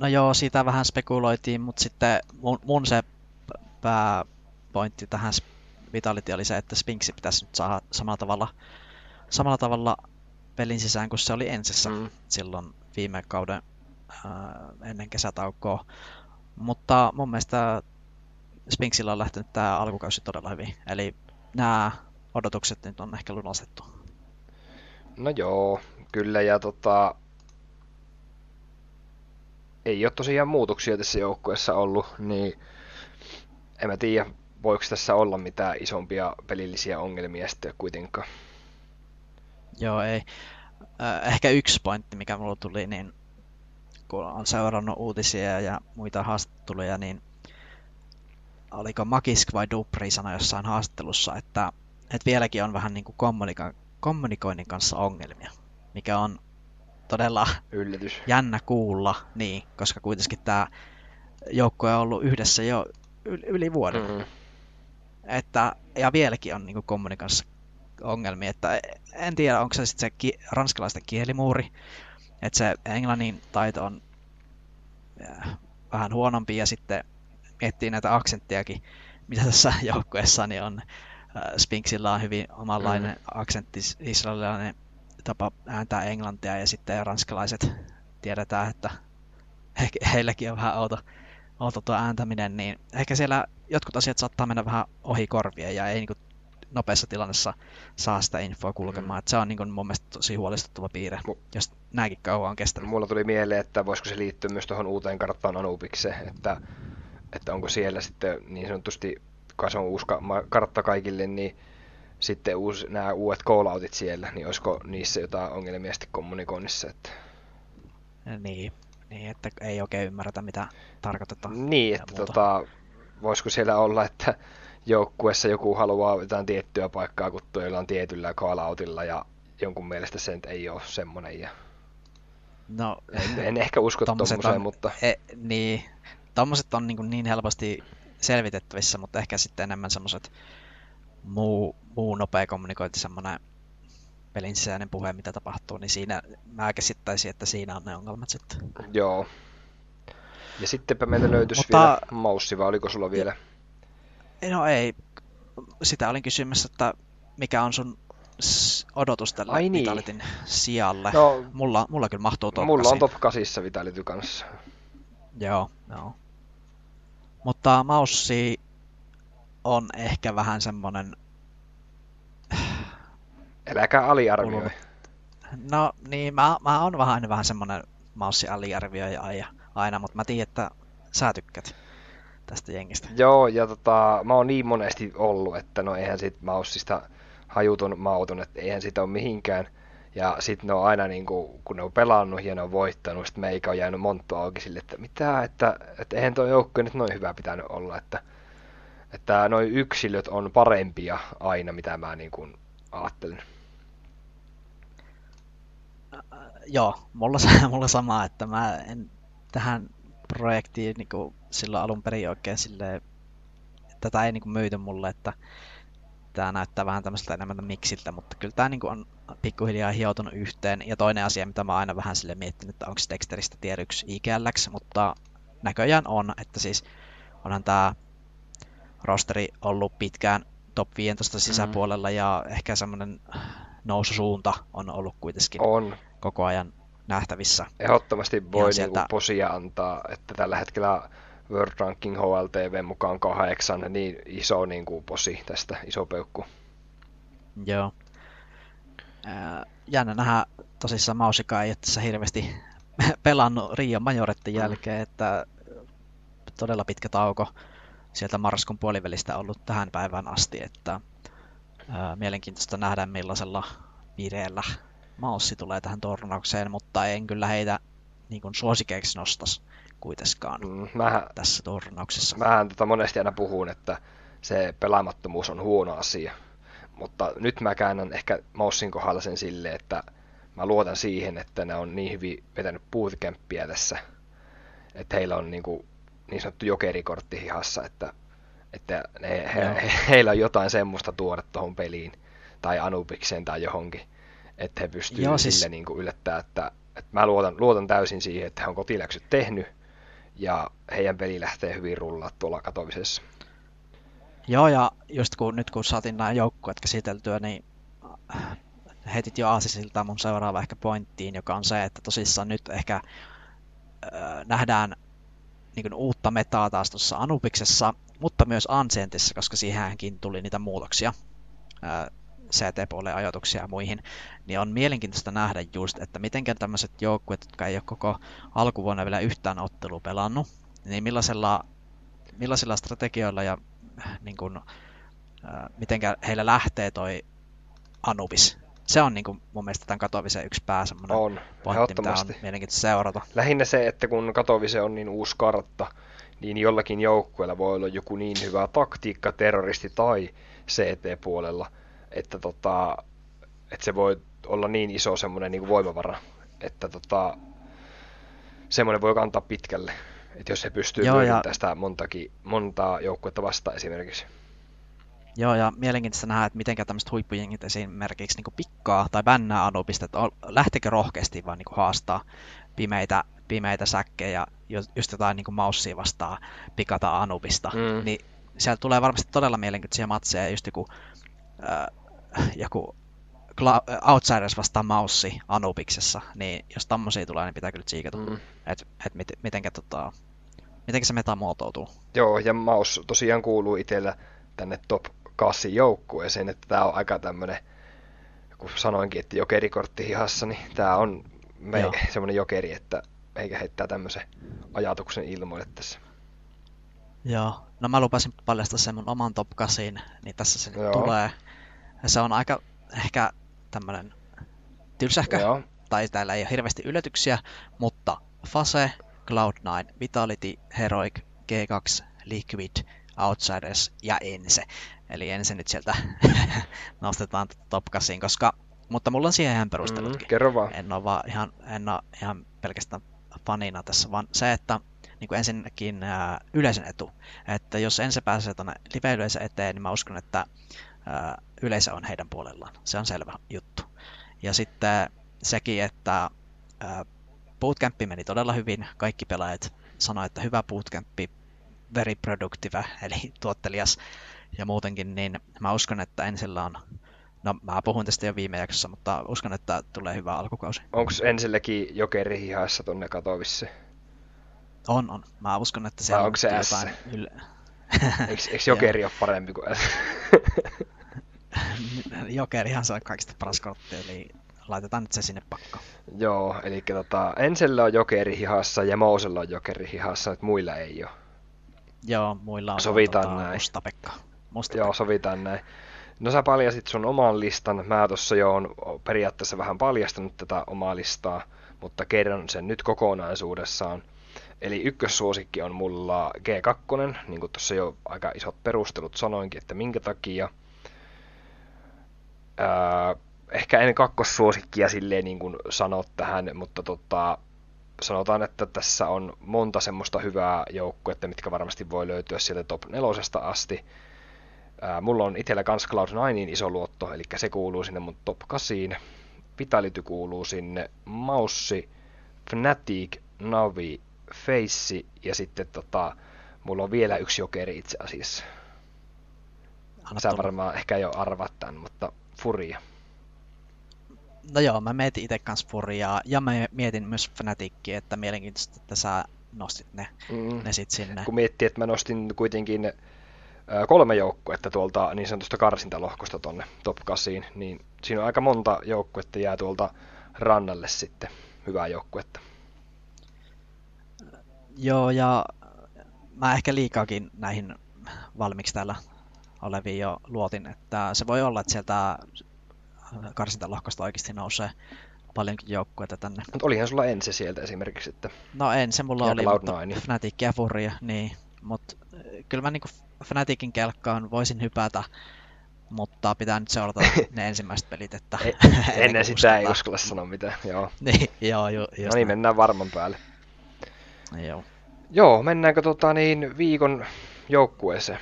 no joo, siitä vähän spekuloitiin, mutta sitten mun, mun se pääpointti tähän Vitality oli se, että Spinksi pitäisi nyt saada samalla tavalla, samalla tavalla pelin sisään kuin se oli ensissä mm. silloin viime kauden ää, ennen kesätaukoa. Mutta mun mielestä Spinksillä on lähtenyt tämä alkukausi todella hyvin. Eli nämä odotukset nyt on ehkä lunastettu. No joo, kyllä ja tota, ei ole tosiaan muutoksia tässä joukkueessa ollut, niin en mä tiedä, voiko tässä olla mitään isompia pelillisiä ongelmia sitten kuitenkaan. Joo, ei. Ehkä yksi pointti, mikä mulla tuli, niin kun on seurannut uutisia ja muita haastatteluja, niin oliko Makisk vai Dupri sanoi jossain haastattelussa, että, että vieläkin on vähän niin kuin kommunika- kommunikoinnin kanssa ongelmia, mikä on todella Yllätys. jännä kuulla, niin, koska kuitenkin tämä joukkue on ollut yhdessä jo yli vuoden. Mm-hmm. Että, ja vieläkin on niin kommunikassa ongelmia, että en tiedä, onko se sitten se ki- ranskalaisten kielimuuri, että se englannin taito on äh, vähän huonompi ja sitten miettii näitä aksenttiakin, mitä tässä [laughs] joukkueessa niin on. Äh, Spinksilla on hyvin omanlainen mm. aksentti, israelilainen tapa ääntää englantia ja sitten ranskalaiset tiedetään, että [laughs] he, heilläkin on vähän outo, outo tuo ääntäminen, niin ehkä siellä jotkut asiat saattaa mennä vähän ohi korvien ja ei niin kuin nopeassa tilannessa saa sitä infoa kulkemaan. Mm. Et se on niin kuin mun mielestä tosi huolestuttava piirre, M- jos näinkin kauan on kestänyt. Mulla tuli mieleen, että voisiko se liittyä myös tuohon uuteen karttaan Anubikseen, että, että onko siellä sitten niin sanotusti kun se on uusi kartta kaikille, niin sitten uusi, nämä uudet calloutit siellä, niin olisiko niissä jotain ongelmia sitten kommunikoinnissa? Että... Niin, niin, että ei oikein ymmärretä, mitä tarkoitetaan. Niin, että tota, voisiko siellä olla, että joukkuessa joku haluaa jotain tiettyä paikkaa kuttua on tietyllä calloutilla ja jonkun mielestä se ei ole semmoinen. Ja... No, en, en ehkä usko tommoseen, on, mutta... E, niin, tommoset on niin, niin helposti selvitettävissä, mutta ehkä sitten enemmän semmoiset muu, muu nopea kommunikointi, semmoinen pelin sisäinen puhe, mitä tapahtuu, niin siinä mä käsittäisin, että siinä on ne ongelmat sitten. Joo. Ja sittenpä meiltä löytyisi Mutta... vielä maussi, vai oliko sulla vielä? No ei. Sitä olin kysymässä, että mikä on sun odotus tälle Ai niin. Vitalitin sijalle. No, mulla, mulla kyllä mahtuu top Mulla on top 8 Vitality kanssa. Joo, joo. Mutta maussi on ehkä vähän semmonen... Äläkä aliarvioi. No niin, mä, mä oon vähän, vähän semmonen maussi aliarvioija aina, mutta mä tiedän, että sä tykkät tästä jengistä. Joo, ja tota, mä oon niin monesti ollut, että no eihän sit maussista hajutun mautun, että eihän sitä ole mihinkään. Ja sitten ne on aina, niin kuin, kun ne on pelannut ja ne on voittanut, sitten meikä on jäänyt monttu auki sille, että mitä, että, että eihän tuo joukkue nyt noin hyvä pitänyt olla, että, että noin yksilöt on parempia aina, mitä mä niin kuin ajattelen. Joo, mulla, [laughs] mulla sama, että mä en tähän projektiin niin kuin silloin alun perin oikein silleen, tätä ei niin kuin myyty mulle, että tämä näyttää vähän tämmöiseltä enemmän miksiltä, mutta kyllä tämä niin kuin on pikkuhiljaa hioutunut yhteen. Ja toinen asia, mitä mä aina vähän sille miettinyt, että onko Dexteristä tier 1 IGLX, mutta näköjään on, että siis onhan tämä rosteri ollut pitkään top 15 mm. sisäpuolella mm. ja ehkä semmoinen noususuunta on ollut kuitenkin on. koko ajan nähtävissä. Ehdottomasti voi sieltä... niinku posia antaa, että tällä hetkellä World Ranking HLTV mukaan kahdeksan, niin iso niin kuin posi tästä, iso peukku. Joo. Jännä nähdä tosissaan Mausika ei tässä hirveästi [laughs] pelannut Rio Majoretten jälkeen, että todella pitkä tauko sieltä marraskuun puolivälistä ollut tähän päivään asti, että ää, mielenkiintoista nähdä millaisella vireellä Maussi tulee tähän tornaukseen, mutta en kyllä heitä niin kuin suosikeiksi nostas kuitenkaan mm, mähän, tässä turnauksessa. Mähän tota monesti aina puhun, että se pelaamattomuus on huono asia, mutta nyt mä käännän ehkä Maussin kohdalla sen silleen, että mä luotan siihen, että ne on niin hyvin vetänyt bootcampia tässä, että heillä on niin, kuin, niin sanottu jokerikortti hihassa, että, että ne, he, he, heillä on jotain semmoista tuoda tuohon peliin tai Anubikseen tai johonkin, että he pystyvät Joo, siis... sille niin kuin yllättää, että, että mä luotan, luotan täysin siihen, että he on kotiläksyt tehnyt ja heidän peli lähtee hyvin rullaa tuolla katovisessa. Joo, ja just kun, nyt kun saatiin nämä joukkueet käsiteltyä, niin äh, heitit jo aasisilta mun seuraava ehkä pointtiin, joka on se, että tosissaan nyt ehkä äh, nähdään niin kuin uutta metaa taas tuossa Anubiksessa, mutta myös Ancientissa, koska siihenkin tuli niitä muutoksia. CT-puolen ajatuksia ja muihin, niin on mielenkiintoista nähdä just, että miten tämmöiset joukkueet, jotka ei ole koko alkuvuonna vielä yhtään ottelua pelannut, niin millaisella, millaisilla strategioilla ja niin kuin, äh, miten heillä lähtee toi Anubis. Se on niin kuin, mun mielestä tämän Katovisen yksi pää semmoinen on, pointti, mitä on mielenkiintoista seurata. Lähinnä se, että kun Katovise on niin uusi kartta, niin jollakin joukkueella voi olla joku niin hyvä taktiikka, terroristi tai CT-puolella, että, tota, että se voi olla niin iso semmoinen niin voimavara, että tota, semmoinen voi kantaa pitkälle. Että jos se pystyy Joo, ja... tästä montakin, montaa joukkuetta vastaan esimerkiksi. Joo, ja mielenkiintoista nähdä, että miten tämmöiset huippujengit esimerkiksi niin pikkaa tai bännää Anubista, että lähtekö rohkeasti vaan niin haastaa pimeitä, pimeitä säkkejä, just jotain niin maussia vastaan pikata Anubista, mm. niin sieltä tulee varmasti todella mielenkiintoisia matseja, just joku äh, joku Outsiders vastaan Maussi Anubiksessa, niin jos tommosia tulee, niin pitää kyllä tsiikata, mm. että et mit, mitenkä, tota, mitenkä se meta muotoutuu. Joo, ja Maus tosiaan kuuluu itsellä tänne top 8 joukkueeseen, että tää on aika tämmönen, kun sanoinkin, että jokerikortti hihassa, niin tää on me, [laughs] semmoinen jokeri, että eikä heittää tämmöisen ajatuksen ilmoille tässä. Joo, no mä lupasin paljastaa sen mun oman top 8, niin tässä se nyt tulee. Se on aika ehkä tämmönen tylsähkö, Joo. tai täällä ei ole hirveästi yllätyksiä, mutta Fase, Cloud9, Vitality, Heroic, G2, Liquid, Outsiders ja Ense. Eli Ense nyt sieltä [laughs] nostetaan top 8, koska, mutta mulla on siihen ihan perustelutkin. Mm, kerro vaan. En ole vaan ihan, en ole ihan pelkästään fanina tässä, vaan se, että niin kuin ensinnäkin ää, yleisön etu. Että jos ensin pääsee tuonne live-yleisön eteen, niin mä uskon, että ää, yleisö on heidän puolellaan. Se on selvä juttu. Ja sitten sekin, että ää, bootcampi meni todella hyvin. Kaikki pelaajat sanoivat, että hyvä bootcampi, very productive, eli tuottelias ja muutenkin, niin mä uskon, että ensillä on No mä puhun tästä jo viime jaksossa, mutta uskon, että tulee hyvä alkukausi. Onko ensilläkin jokeri hihassa tonne katoavissa? On, on. Mä uskon, että se on onko se jotain... Yl... [laughs] eikö, eikö jokeri ole parempi kuin S? [laughs] Jokerihan se on kaikista paras kortti, eli laitetaan nyt se sinne pakko. Joo, eli tota, Ensellä on jokeri hihassa ja Mousella on jokeri hihassa, että muilla ei ole. Joo, muilla on sovitaan tota, näin. Mustapekka. Musta Joo, sovitaan näin. No sä paljasit sun oman listan. Mä tuossa jo on periaatteessa vähän paljastanut tätä omaa listaa, mutta kerron sen nyt kokonaisuudessaan. Eli ykkössuosikki on mulla G2, niin kuin tuossa jo aika isot perustelut sanoinkin, että minkä takia. Ehkä en kakkossuosikkia silleen niin kuin sanot tähän, mutta tota, sanotaan, että tässä on monta semmoista hyvää joukkuetta, mitkä varmasti voi löytyä sieltä top nelosesta asti. Ää, mulla on itsellä kans Cloud9 iso luotto, eli se kuuluu sinne mun top 8. Vitality kuuluu sinne, Maussi, Fnatic, Navi, Face ja sitten tota, mulla on vielä yksi jokeri itse asiassa. Anna Sä varmaan ehkä jo arvat tämän, mutta Furia. No joo, mä mietin itse kanssa Furiaa ja mä mietin myös Fnatickia, että mielenkiintoista, että sä nostit ne, mm. ne sit sinne. Kun miettii, että mä nostin kuitenkin kolme joukkuetta tuolta niin sanotusta karsintalohkosta tonne top 8, niin siinä on aika monta joukkuetta jää tuolta rannalle sitten hyvää joukkuetta. Joo, ja mä ehkä liikaakin näihin valmiiksi täällä oleviin jo luotin, että se voi olla, että sieltä karsintalohkosta oikeasti nousee paljonkin joukkueita tänne. Mutta olihan sulla ensi sieltä esimerkiksi, että... No ensi mulla ja oli, mutta Fnatic ja Furia, niin. Mutta kyllä mä niinku Fnaticin kelkkaan voisin hypätä, mutta pitää nyt seurata [laughs] ne ensimmäiset pelit, että... E- [laughs] ennen sitä ei uskalla sanoa mitään, joo. [laughs] niin, joo, ju, just No niin, mennään varman päälle. Joo. Joo, mennäänkö tota niin viikon joukkueeseen?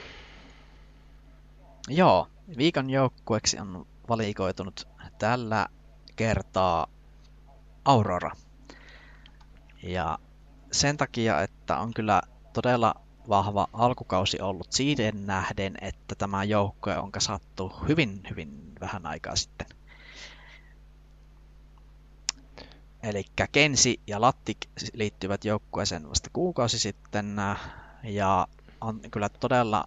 Joo, viikon joukkueeksi on valikoitunut tällä kertaa Aurora. Ja sen takia, että on kyllä todella vahva alkukausi ollut siihen nähden, että tämä joukkue on kasattu hyvin, hyvin vähän aikaa sitten. Eli Kensi ja Lattik liittyvät joukkueeseen vasta kuukausi sitten ja on kyllä todella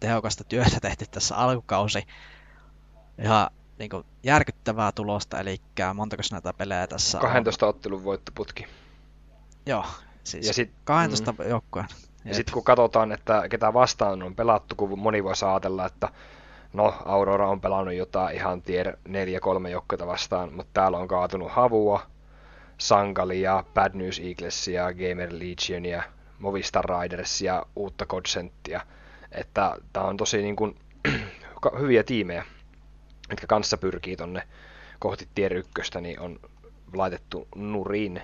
tehokasta työtä tehty tässä alkukausi. Ja niin kuin, järkyttävää tulosta, eli montako näitä pelejä tässä 12 on? ottelun voittoputki. Joo, siis ja sit, 12 mm, joukkueen. Ja sitten kun katsotaan, että ketä vastaan on pelattu, kun moni voi ajatella, että no, Aurora on pelannut jotain ihan tier 4-3 joukkoita vastaan, mutta täällä on kaatunut Havua, Sangalia, Bad News Eaglesia, Gamer Legionia, Movistar Ridersia, uutta Godsenttia. Että tämä on tosi [clears throat] niin kuin, hyviä tiimejä, jotka kanssa pyrkii tonne kohti tier 1, niin on laitettu nurin.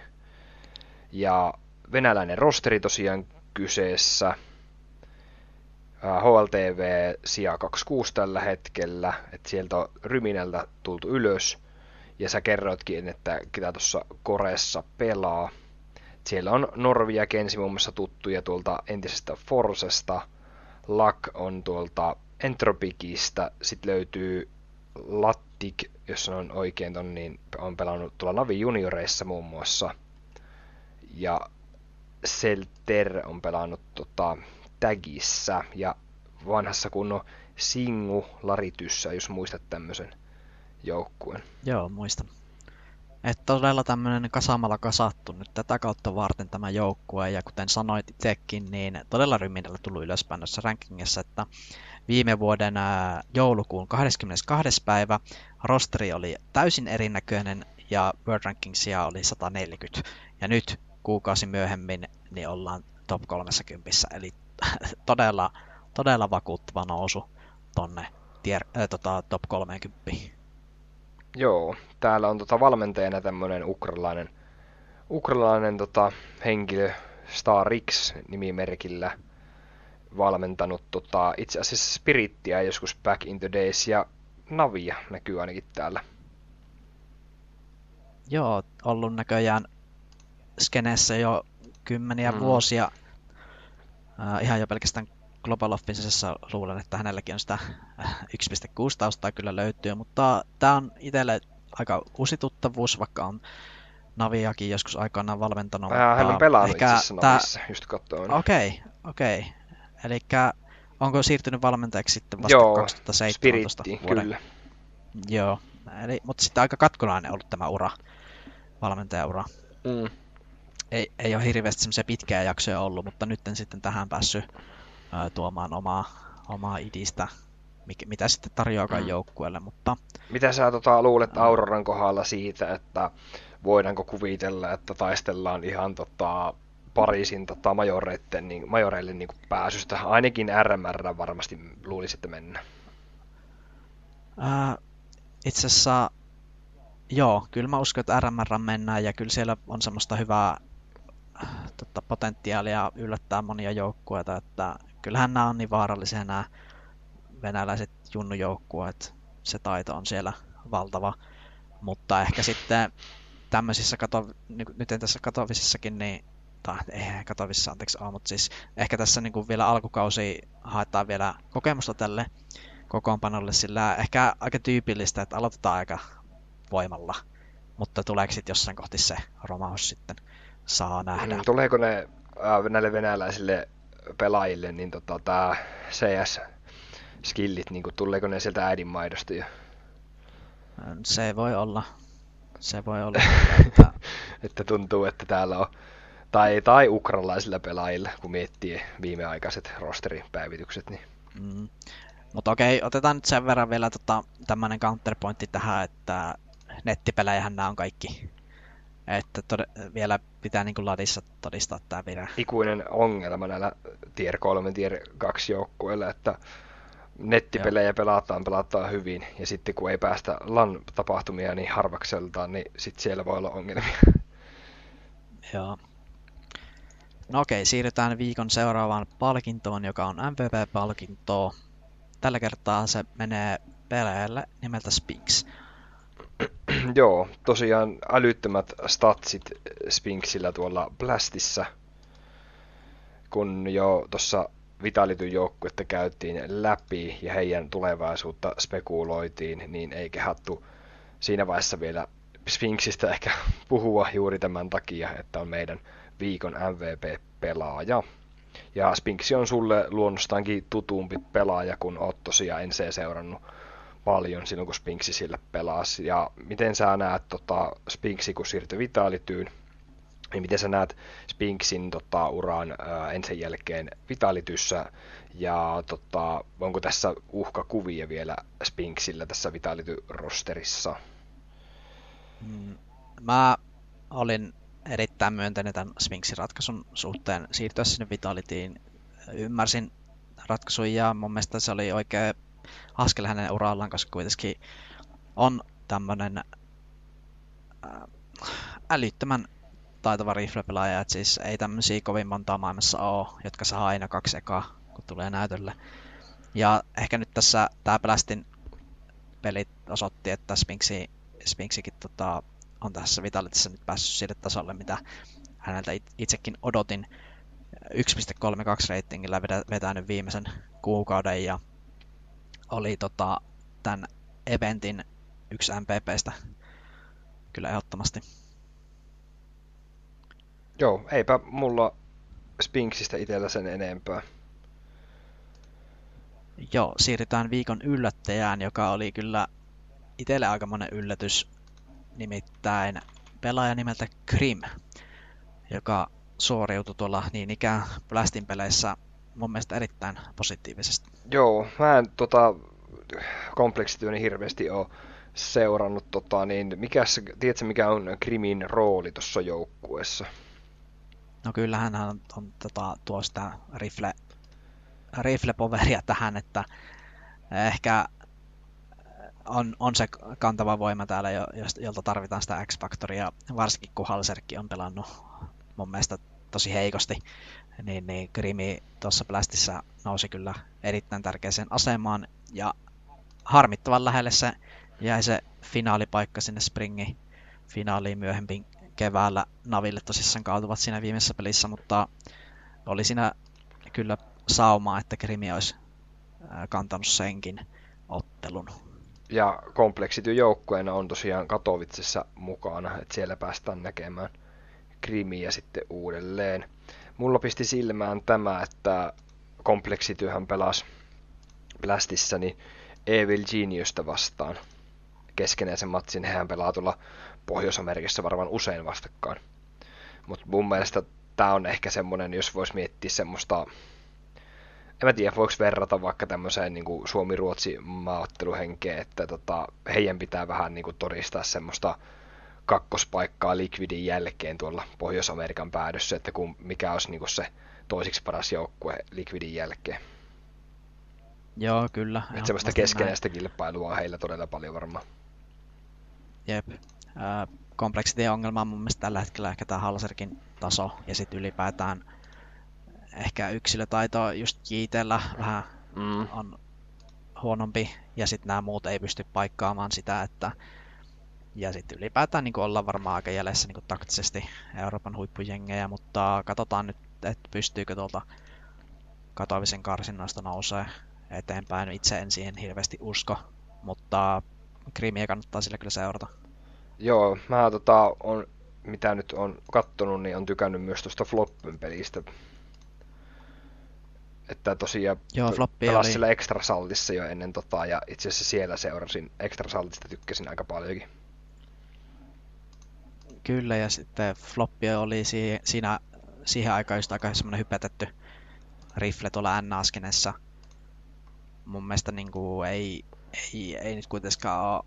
Ja venäläinen rosteri tosiaan kyseessä. HLTV sija 26 tällä hetkellä, että sieltä on Ryminältä tultu ylös, ja sä kerroitkin, että ketä tuossa Koreessa pelaa. Siellä on Norvi ja Kensi muun muassa tuttuja tuolta entisestä Forsesta, Lak on tuolta Entropikista, sitten löytyy Lattik, jos on oikein ton, niin on pelannut tuolla Navi Junioreissa muun muassa. Ja Selter on pelannut tota, Tagissa ja vanhassa kunnon Singu Larityssä, jos muistat tämmöisen joukkueen. Joo, muistan. Että todella tämmöinen kasamalla kasattu nyt tätä kautta varten tämä joukkue, ja kuten sanoit itsekin, niin todella ryminällä tullut ylöspäin noissa rankingissa, että viime vuoden joulukuun 22. päivä rosteri oli täysin erinäköinen ja World Rankingsia oli 140. Ja nyt kuukausi myöhemmin niin ollaan top 30, eli [laughs] todella, todella vakuuttava nousu tonne tier, äh, tota, top 30. Joo, täällä on tota valmentajana tämmöinen ukralainen, ukralainen tota, henkilö Starix nimimerkillä valmentanut tota, itse asiassa Spirittiä joskus back in the days ja Navia näkyy ainakin täällä. Joo, ollut näköjään skeneessä jo kymmeniä mm. vuosia. Uh, ihan jo pelkästään Global Offensessa luulen, että hänelläkin on sitä 1.6 äh, taustaa kyllä löytyy, mutta tämä on itselle aika uusi tuttavuus, vaikka on Naviakin joskus aikanaan valmentanut. Vähän hän on pelannut ehkä itse tää... Navissa, just katsoin. Okei, okay, okei. Okay. Eli onko siirtynyt valmentajaksi sitten vasta Joo, 2017 Spiritti, vuoden? kyllä. Joo, Eli, mutta sitten aika katkonainen ollut tämä ura, valmentajaura. Mm. Ei, ei ole hirveästi semmoisia pitkää jaksoja ollut, mutta nyt en sitten tähän päässyt ää, tuomaan omaa, omaa idistä, mikä, mitä sitten tarjoakaan mm. joukkueelle. Mutta, mitä sä tota, luulet Auroran kohdalla siitä, että voidaanko kuvitella, että taistellaan ihan tota, Pariisin tota, majoreiden, niin, majoreille niin pääsystä? Ainakin RMR varmasti luulisi, että mennä. Ää, itse asiassa, joo, kyllä mä uskon, että RMR mennään ja kyllä siellä on semmoista hyvää tota, potentiaalia yllättää monia joukkueita, että kyllähän nämä on niin vaarallisia nämä venäläiset junnujoukkueet, se taito on siellä valtava, mutta ehkä sitten tämmöisissä, kato, nyt en tässä katovisissakin, niin tai ei katovissa, anteeksi, oh, mutta siis ehkä tässä niin kuin vielä alkukausi haetaan vielä kokemusta tälle kokoonpanolle, sillä ehkä aika tyypillistä, että aloitetaan aika voimalla, mutta tuleeko sitten jossain kohti se romaus sitten, saa nähdä. Mm, tuleeko ne äh, näille venäläisille pelaajille, niin tota, tämä CS-skillit, niin tuleeko ne sieltä äidinmaidosta jo? Se voi olla. Se voi olla. että... [laughs] että tuntuu, että täällä on tai, tai ukrainalaisilla pelaajilla, kun miettii viimeaikaiset rosteripäivitykset. Niin. Mm. Mutta okei, otetaan nyt sen verran vielä tota, tämmöinen counterpointti tähän, että nettipelejähän nämä on kaikki. Että tod- vielä pitää niin kuin ladissa todistaa tämä vielä. Ikuinen ongelma näillä tier 3, tier 2 joukkueilla, että nettipelejä Joo. pelataan, pelataan hyvin, ja sitten kun ei päästä LAN-tapahtumia niin harvakseltaan, niin sitten siellä voi olla ongelmia. [laughs] Joo. No okei, siirrytään viikon seuraavaan palkintoon, joka on MVP-palkinto. Tällä kertaa se menee peleelle nimeltä Spinks. [clears throat] Joo, tosiaan älyttömät statsit Spinksillä tuolla Blastissa, kun jo tuossa Vitalityn joukkuetta käytiin läpi ja heidän tulevaisuutta spekuloitiin, niin ei kehattu siinä vaiheessa vielä Sphinxistä ehkä [laughs] puhua juuri tämän takia, että on meidän viikon MVP-pelaaja. Ja Spinksi on sulle luonnostaankin tutumpi pelaaja, kun oot tosiaan NC seurannut paljon silloin, kun Spinksi sillä pelasi. Ja miten sä näet tota, Spinksi, kun siirtyi Vitalityyn, niin miten sä näet Spinksin tota, uran ää, ensin jälkeen Vitalityssä, ja tota, onko tässä uhkakuvia vielä Spinksillä tässä Vitality-rosterissa? Mm, mä olin erittäin myönteinen tämän Sphinxin ratkaisun suhteen siirtyä sinne Vitalityin. Ymmärsin ratkaisun ja mun mielestä se oli oikea askel hänen urallaan, koska kuitenkin on tämmöinen äh, älyttömän taitava riflepelaaja, että siis ei tämmöisiä kovin montaa maailmassa ole, jotka saa aina kaksi ekaa, kun tulee näytölle. Ja ehkä nyt tässä tämä Blastin pelit osoitti, että Sphinxi, Sphinxikin tota, on tässä Vitalitissa nyt päässyt sille tasolle, mitä häneltä itsekin odotin. 1.32 ratingilla vetänyt viimeisen kuukauden ja oli tota, tämän eventin yksi MPPstä kyllä ehdottomasti. Joo, eipä mulla Spinksistä itsellä sen enempää. Joo, siirrytään viikon yllättäjään, joka oli kyllä itselle aikamoinen yllätys nimittäin pelaaja nimeltä Krim, joka suoriutui tuolla niin ikään Blastin peleissä mun mielestä erittäin positiivisesti. Joo, mä en tota, kompleksityöni hirveästi ole seurannut, tota, niin mikäs, tiedätkö mikä on Krimin rooli tuossa joukkueessa? No kyllähän hän on, tota, tuo sitä rifle, rifle-poveria tähän, että ehkä on, on se kantava voima täällä, jolta tarvitaan sitä X-faktoria, varsinkin kun Halserkki on pelannut mun mielestä tosi heikosti, niin, niin Grimi tuossa Blastissa nousi kyllä erittäin tärkeäseen asemaan, ja harmittavan lähelle se jäi se finaalipaikka sinne Springi finaaliin myöhemmin keväällä. Naville tosissaan kaatuvat siinä viimeisessä pelissä, mutta oli siinä kyllä saumaa, että Krimi olisi kantanut senkin ottelun. Ja kompleksity joukkueena on tosiaan Katovitsessa mukana, että siellä päästään näkemään Krimiä sitten uudelleen. Mulla pisti silmään tämä, että kompleksityhän pelasi Blastissa niin Evil Geniusta vastaan keskenäisen matsin. Hehän pelaa tuolla Pohjois-Amerikassa varmaan usein vastakkain. Mutta mun mielestä tämä on ehkä semmonen, jos vois miettiä semmoista en mä tiedä, voiko verrata vaikka tämmöiseen niin Suomi-Ruotsi maaotteluhenkeen, että tota, heidän pitää vähän niin kuin, todistaa semmoista kakkospaikkaa Liquidin jälkeen tuolla Pohjois-Amerikan päädyssä, että kun, mikä olisi niin se toisiksi paras joukkue Liquidin jälkeen. Joo, kyllä. Että semmoista keskenäistä näin. kilpailua on heillä todella paljon varmaan. Jep. Äh, Complexity-ongelma on mun mielestä tällä hetkellä ehkä tämä Halserkin taso ja sitten ylipäätään ehkä yksilötaito just Jiitellä vähän mm. on huonompi ja sitten nämä muut ei pysty paikkaamaan sitä, että ja sitten ylipäätään niin ollaan varmaan aika jäljessä niin taktisesti Euroopan huippujengejä, mutta katsotaan nyt, että pystyykö tuolta katoavisen karsinnoista nousee eteenpäin. Itse en siihen hirveästi usko, mutta Krimiä kannattaa sillä kyllä seurata. Joo, mä tota, on, mitä nyt on kattonut, niin on tykännyt myös tuosta Floppin pelistä. Että tosiaan Joo, Floppi oli... sillä Extra Saltissa jo ennen tota, ja itse asiassa siellä seurasin Extra Saltista tykkäsin aika paljonkin. Kyllä, ja sitten Floppi oli siinä, siihen aikaan just aika semmoinen hypetetty rifle tuolla N-askenessa. Mun mielestä niin kuin ei, ei, ei nyt kuitenkaan ole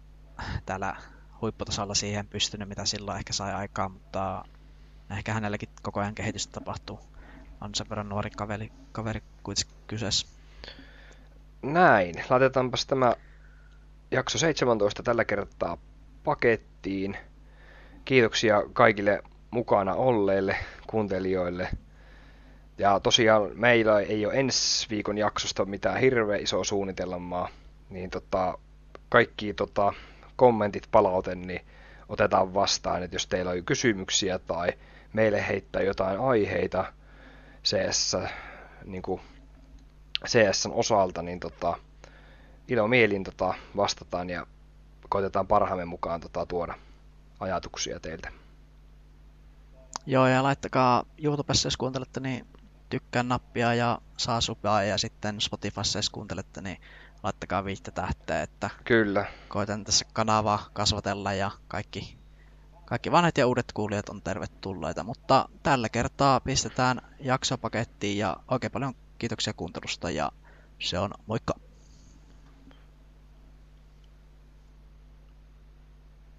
täällä huipputasolla siihen pystynyt, mitä silloin ehkä sai aikaa, mutta ehkä hänelläkin koko ajan kehitystä tapahtuu. On sen verran nuori kaveri, kaveri kuitenkin kyseessä. Näin, laitetaanpas tämä jakso 17 tällä kertaa pakettiin. Kiitoksia kaikille mukana olleille kuuntelijoille. Ja tosiaan meillä ei ole ensi viikon jaksosta mitään hirveän isoa suunnitelmaa, niin tota, kaikki tota, kommentit, palaute, niin otetaan vastaan, että jos teillä on kysymyksiä tai meille heittää jotain aiheita CS, niin kuin CSn osalta, niin tota, ilo mielin tota, vastataan ja koitetaan parhaamme mukaan tota, tuoda ajatuksia teiltä. Joo, ja laittakaa YouTubessa, jos kuuntelette, niin tykkään nappia ja saa subaa, ja sitten Spotifyssa, jos kuuntelette, niin laittakaa viittä tähteä, että Kyllä. koitan tässä kanavaa kasvatella ja kaikki, kaikki vanhat ja uudet kuulijat on tervetulleita, mutta tällä kertaa pistetään jaksopakettiin ja oikein paljon kiitoksia kuuntelusta ja se on moikka!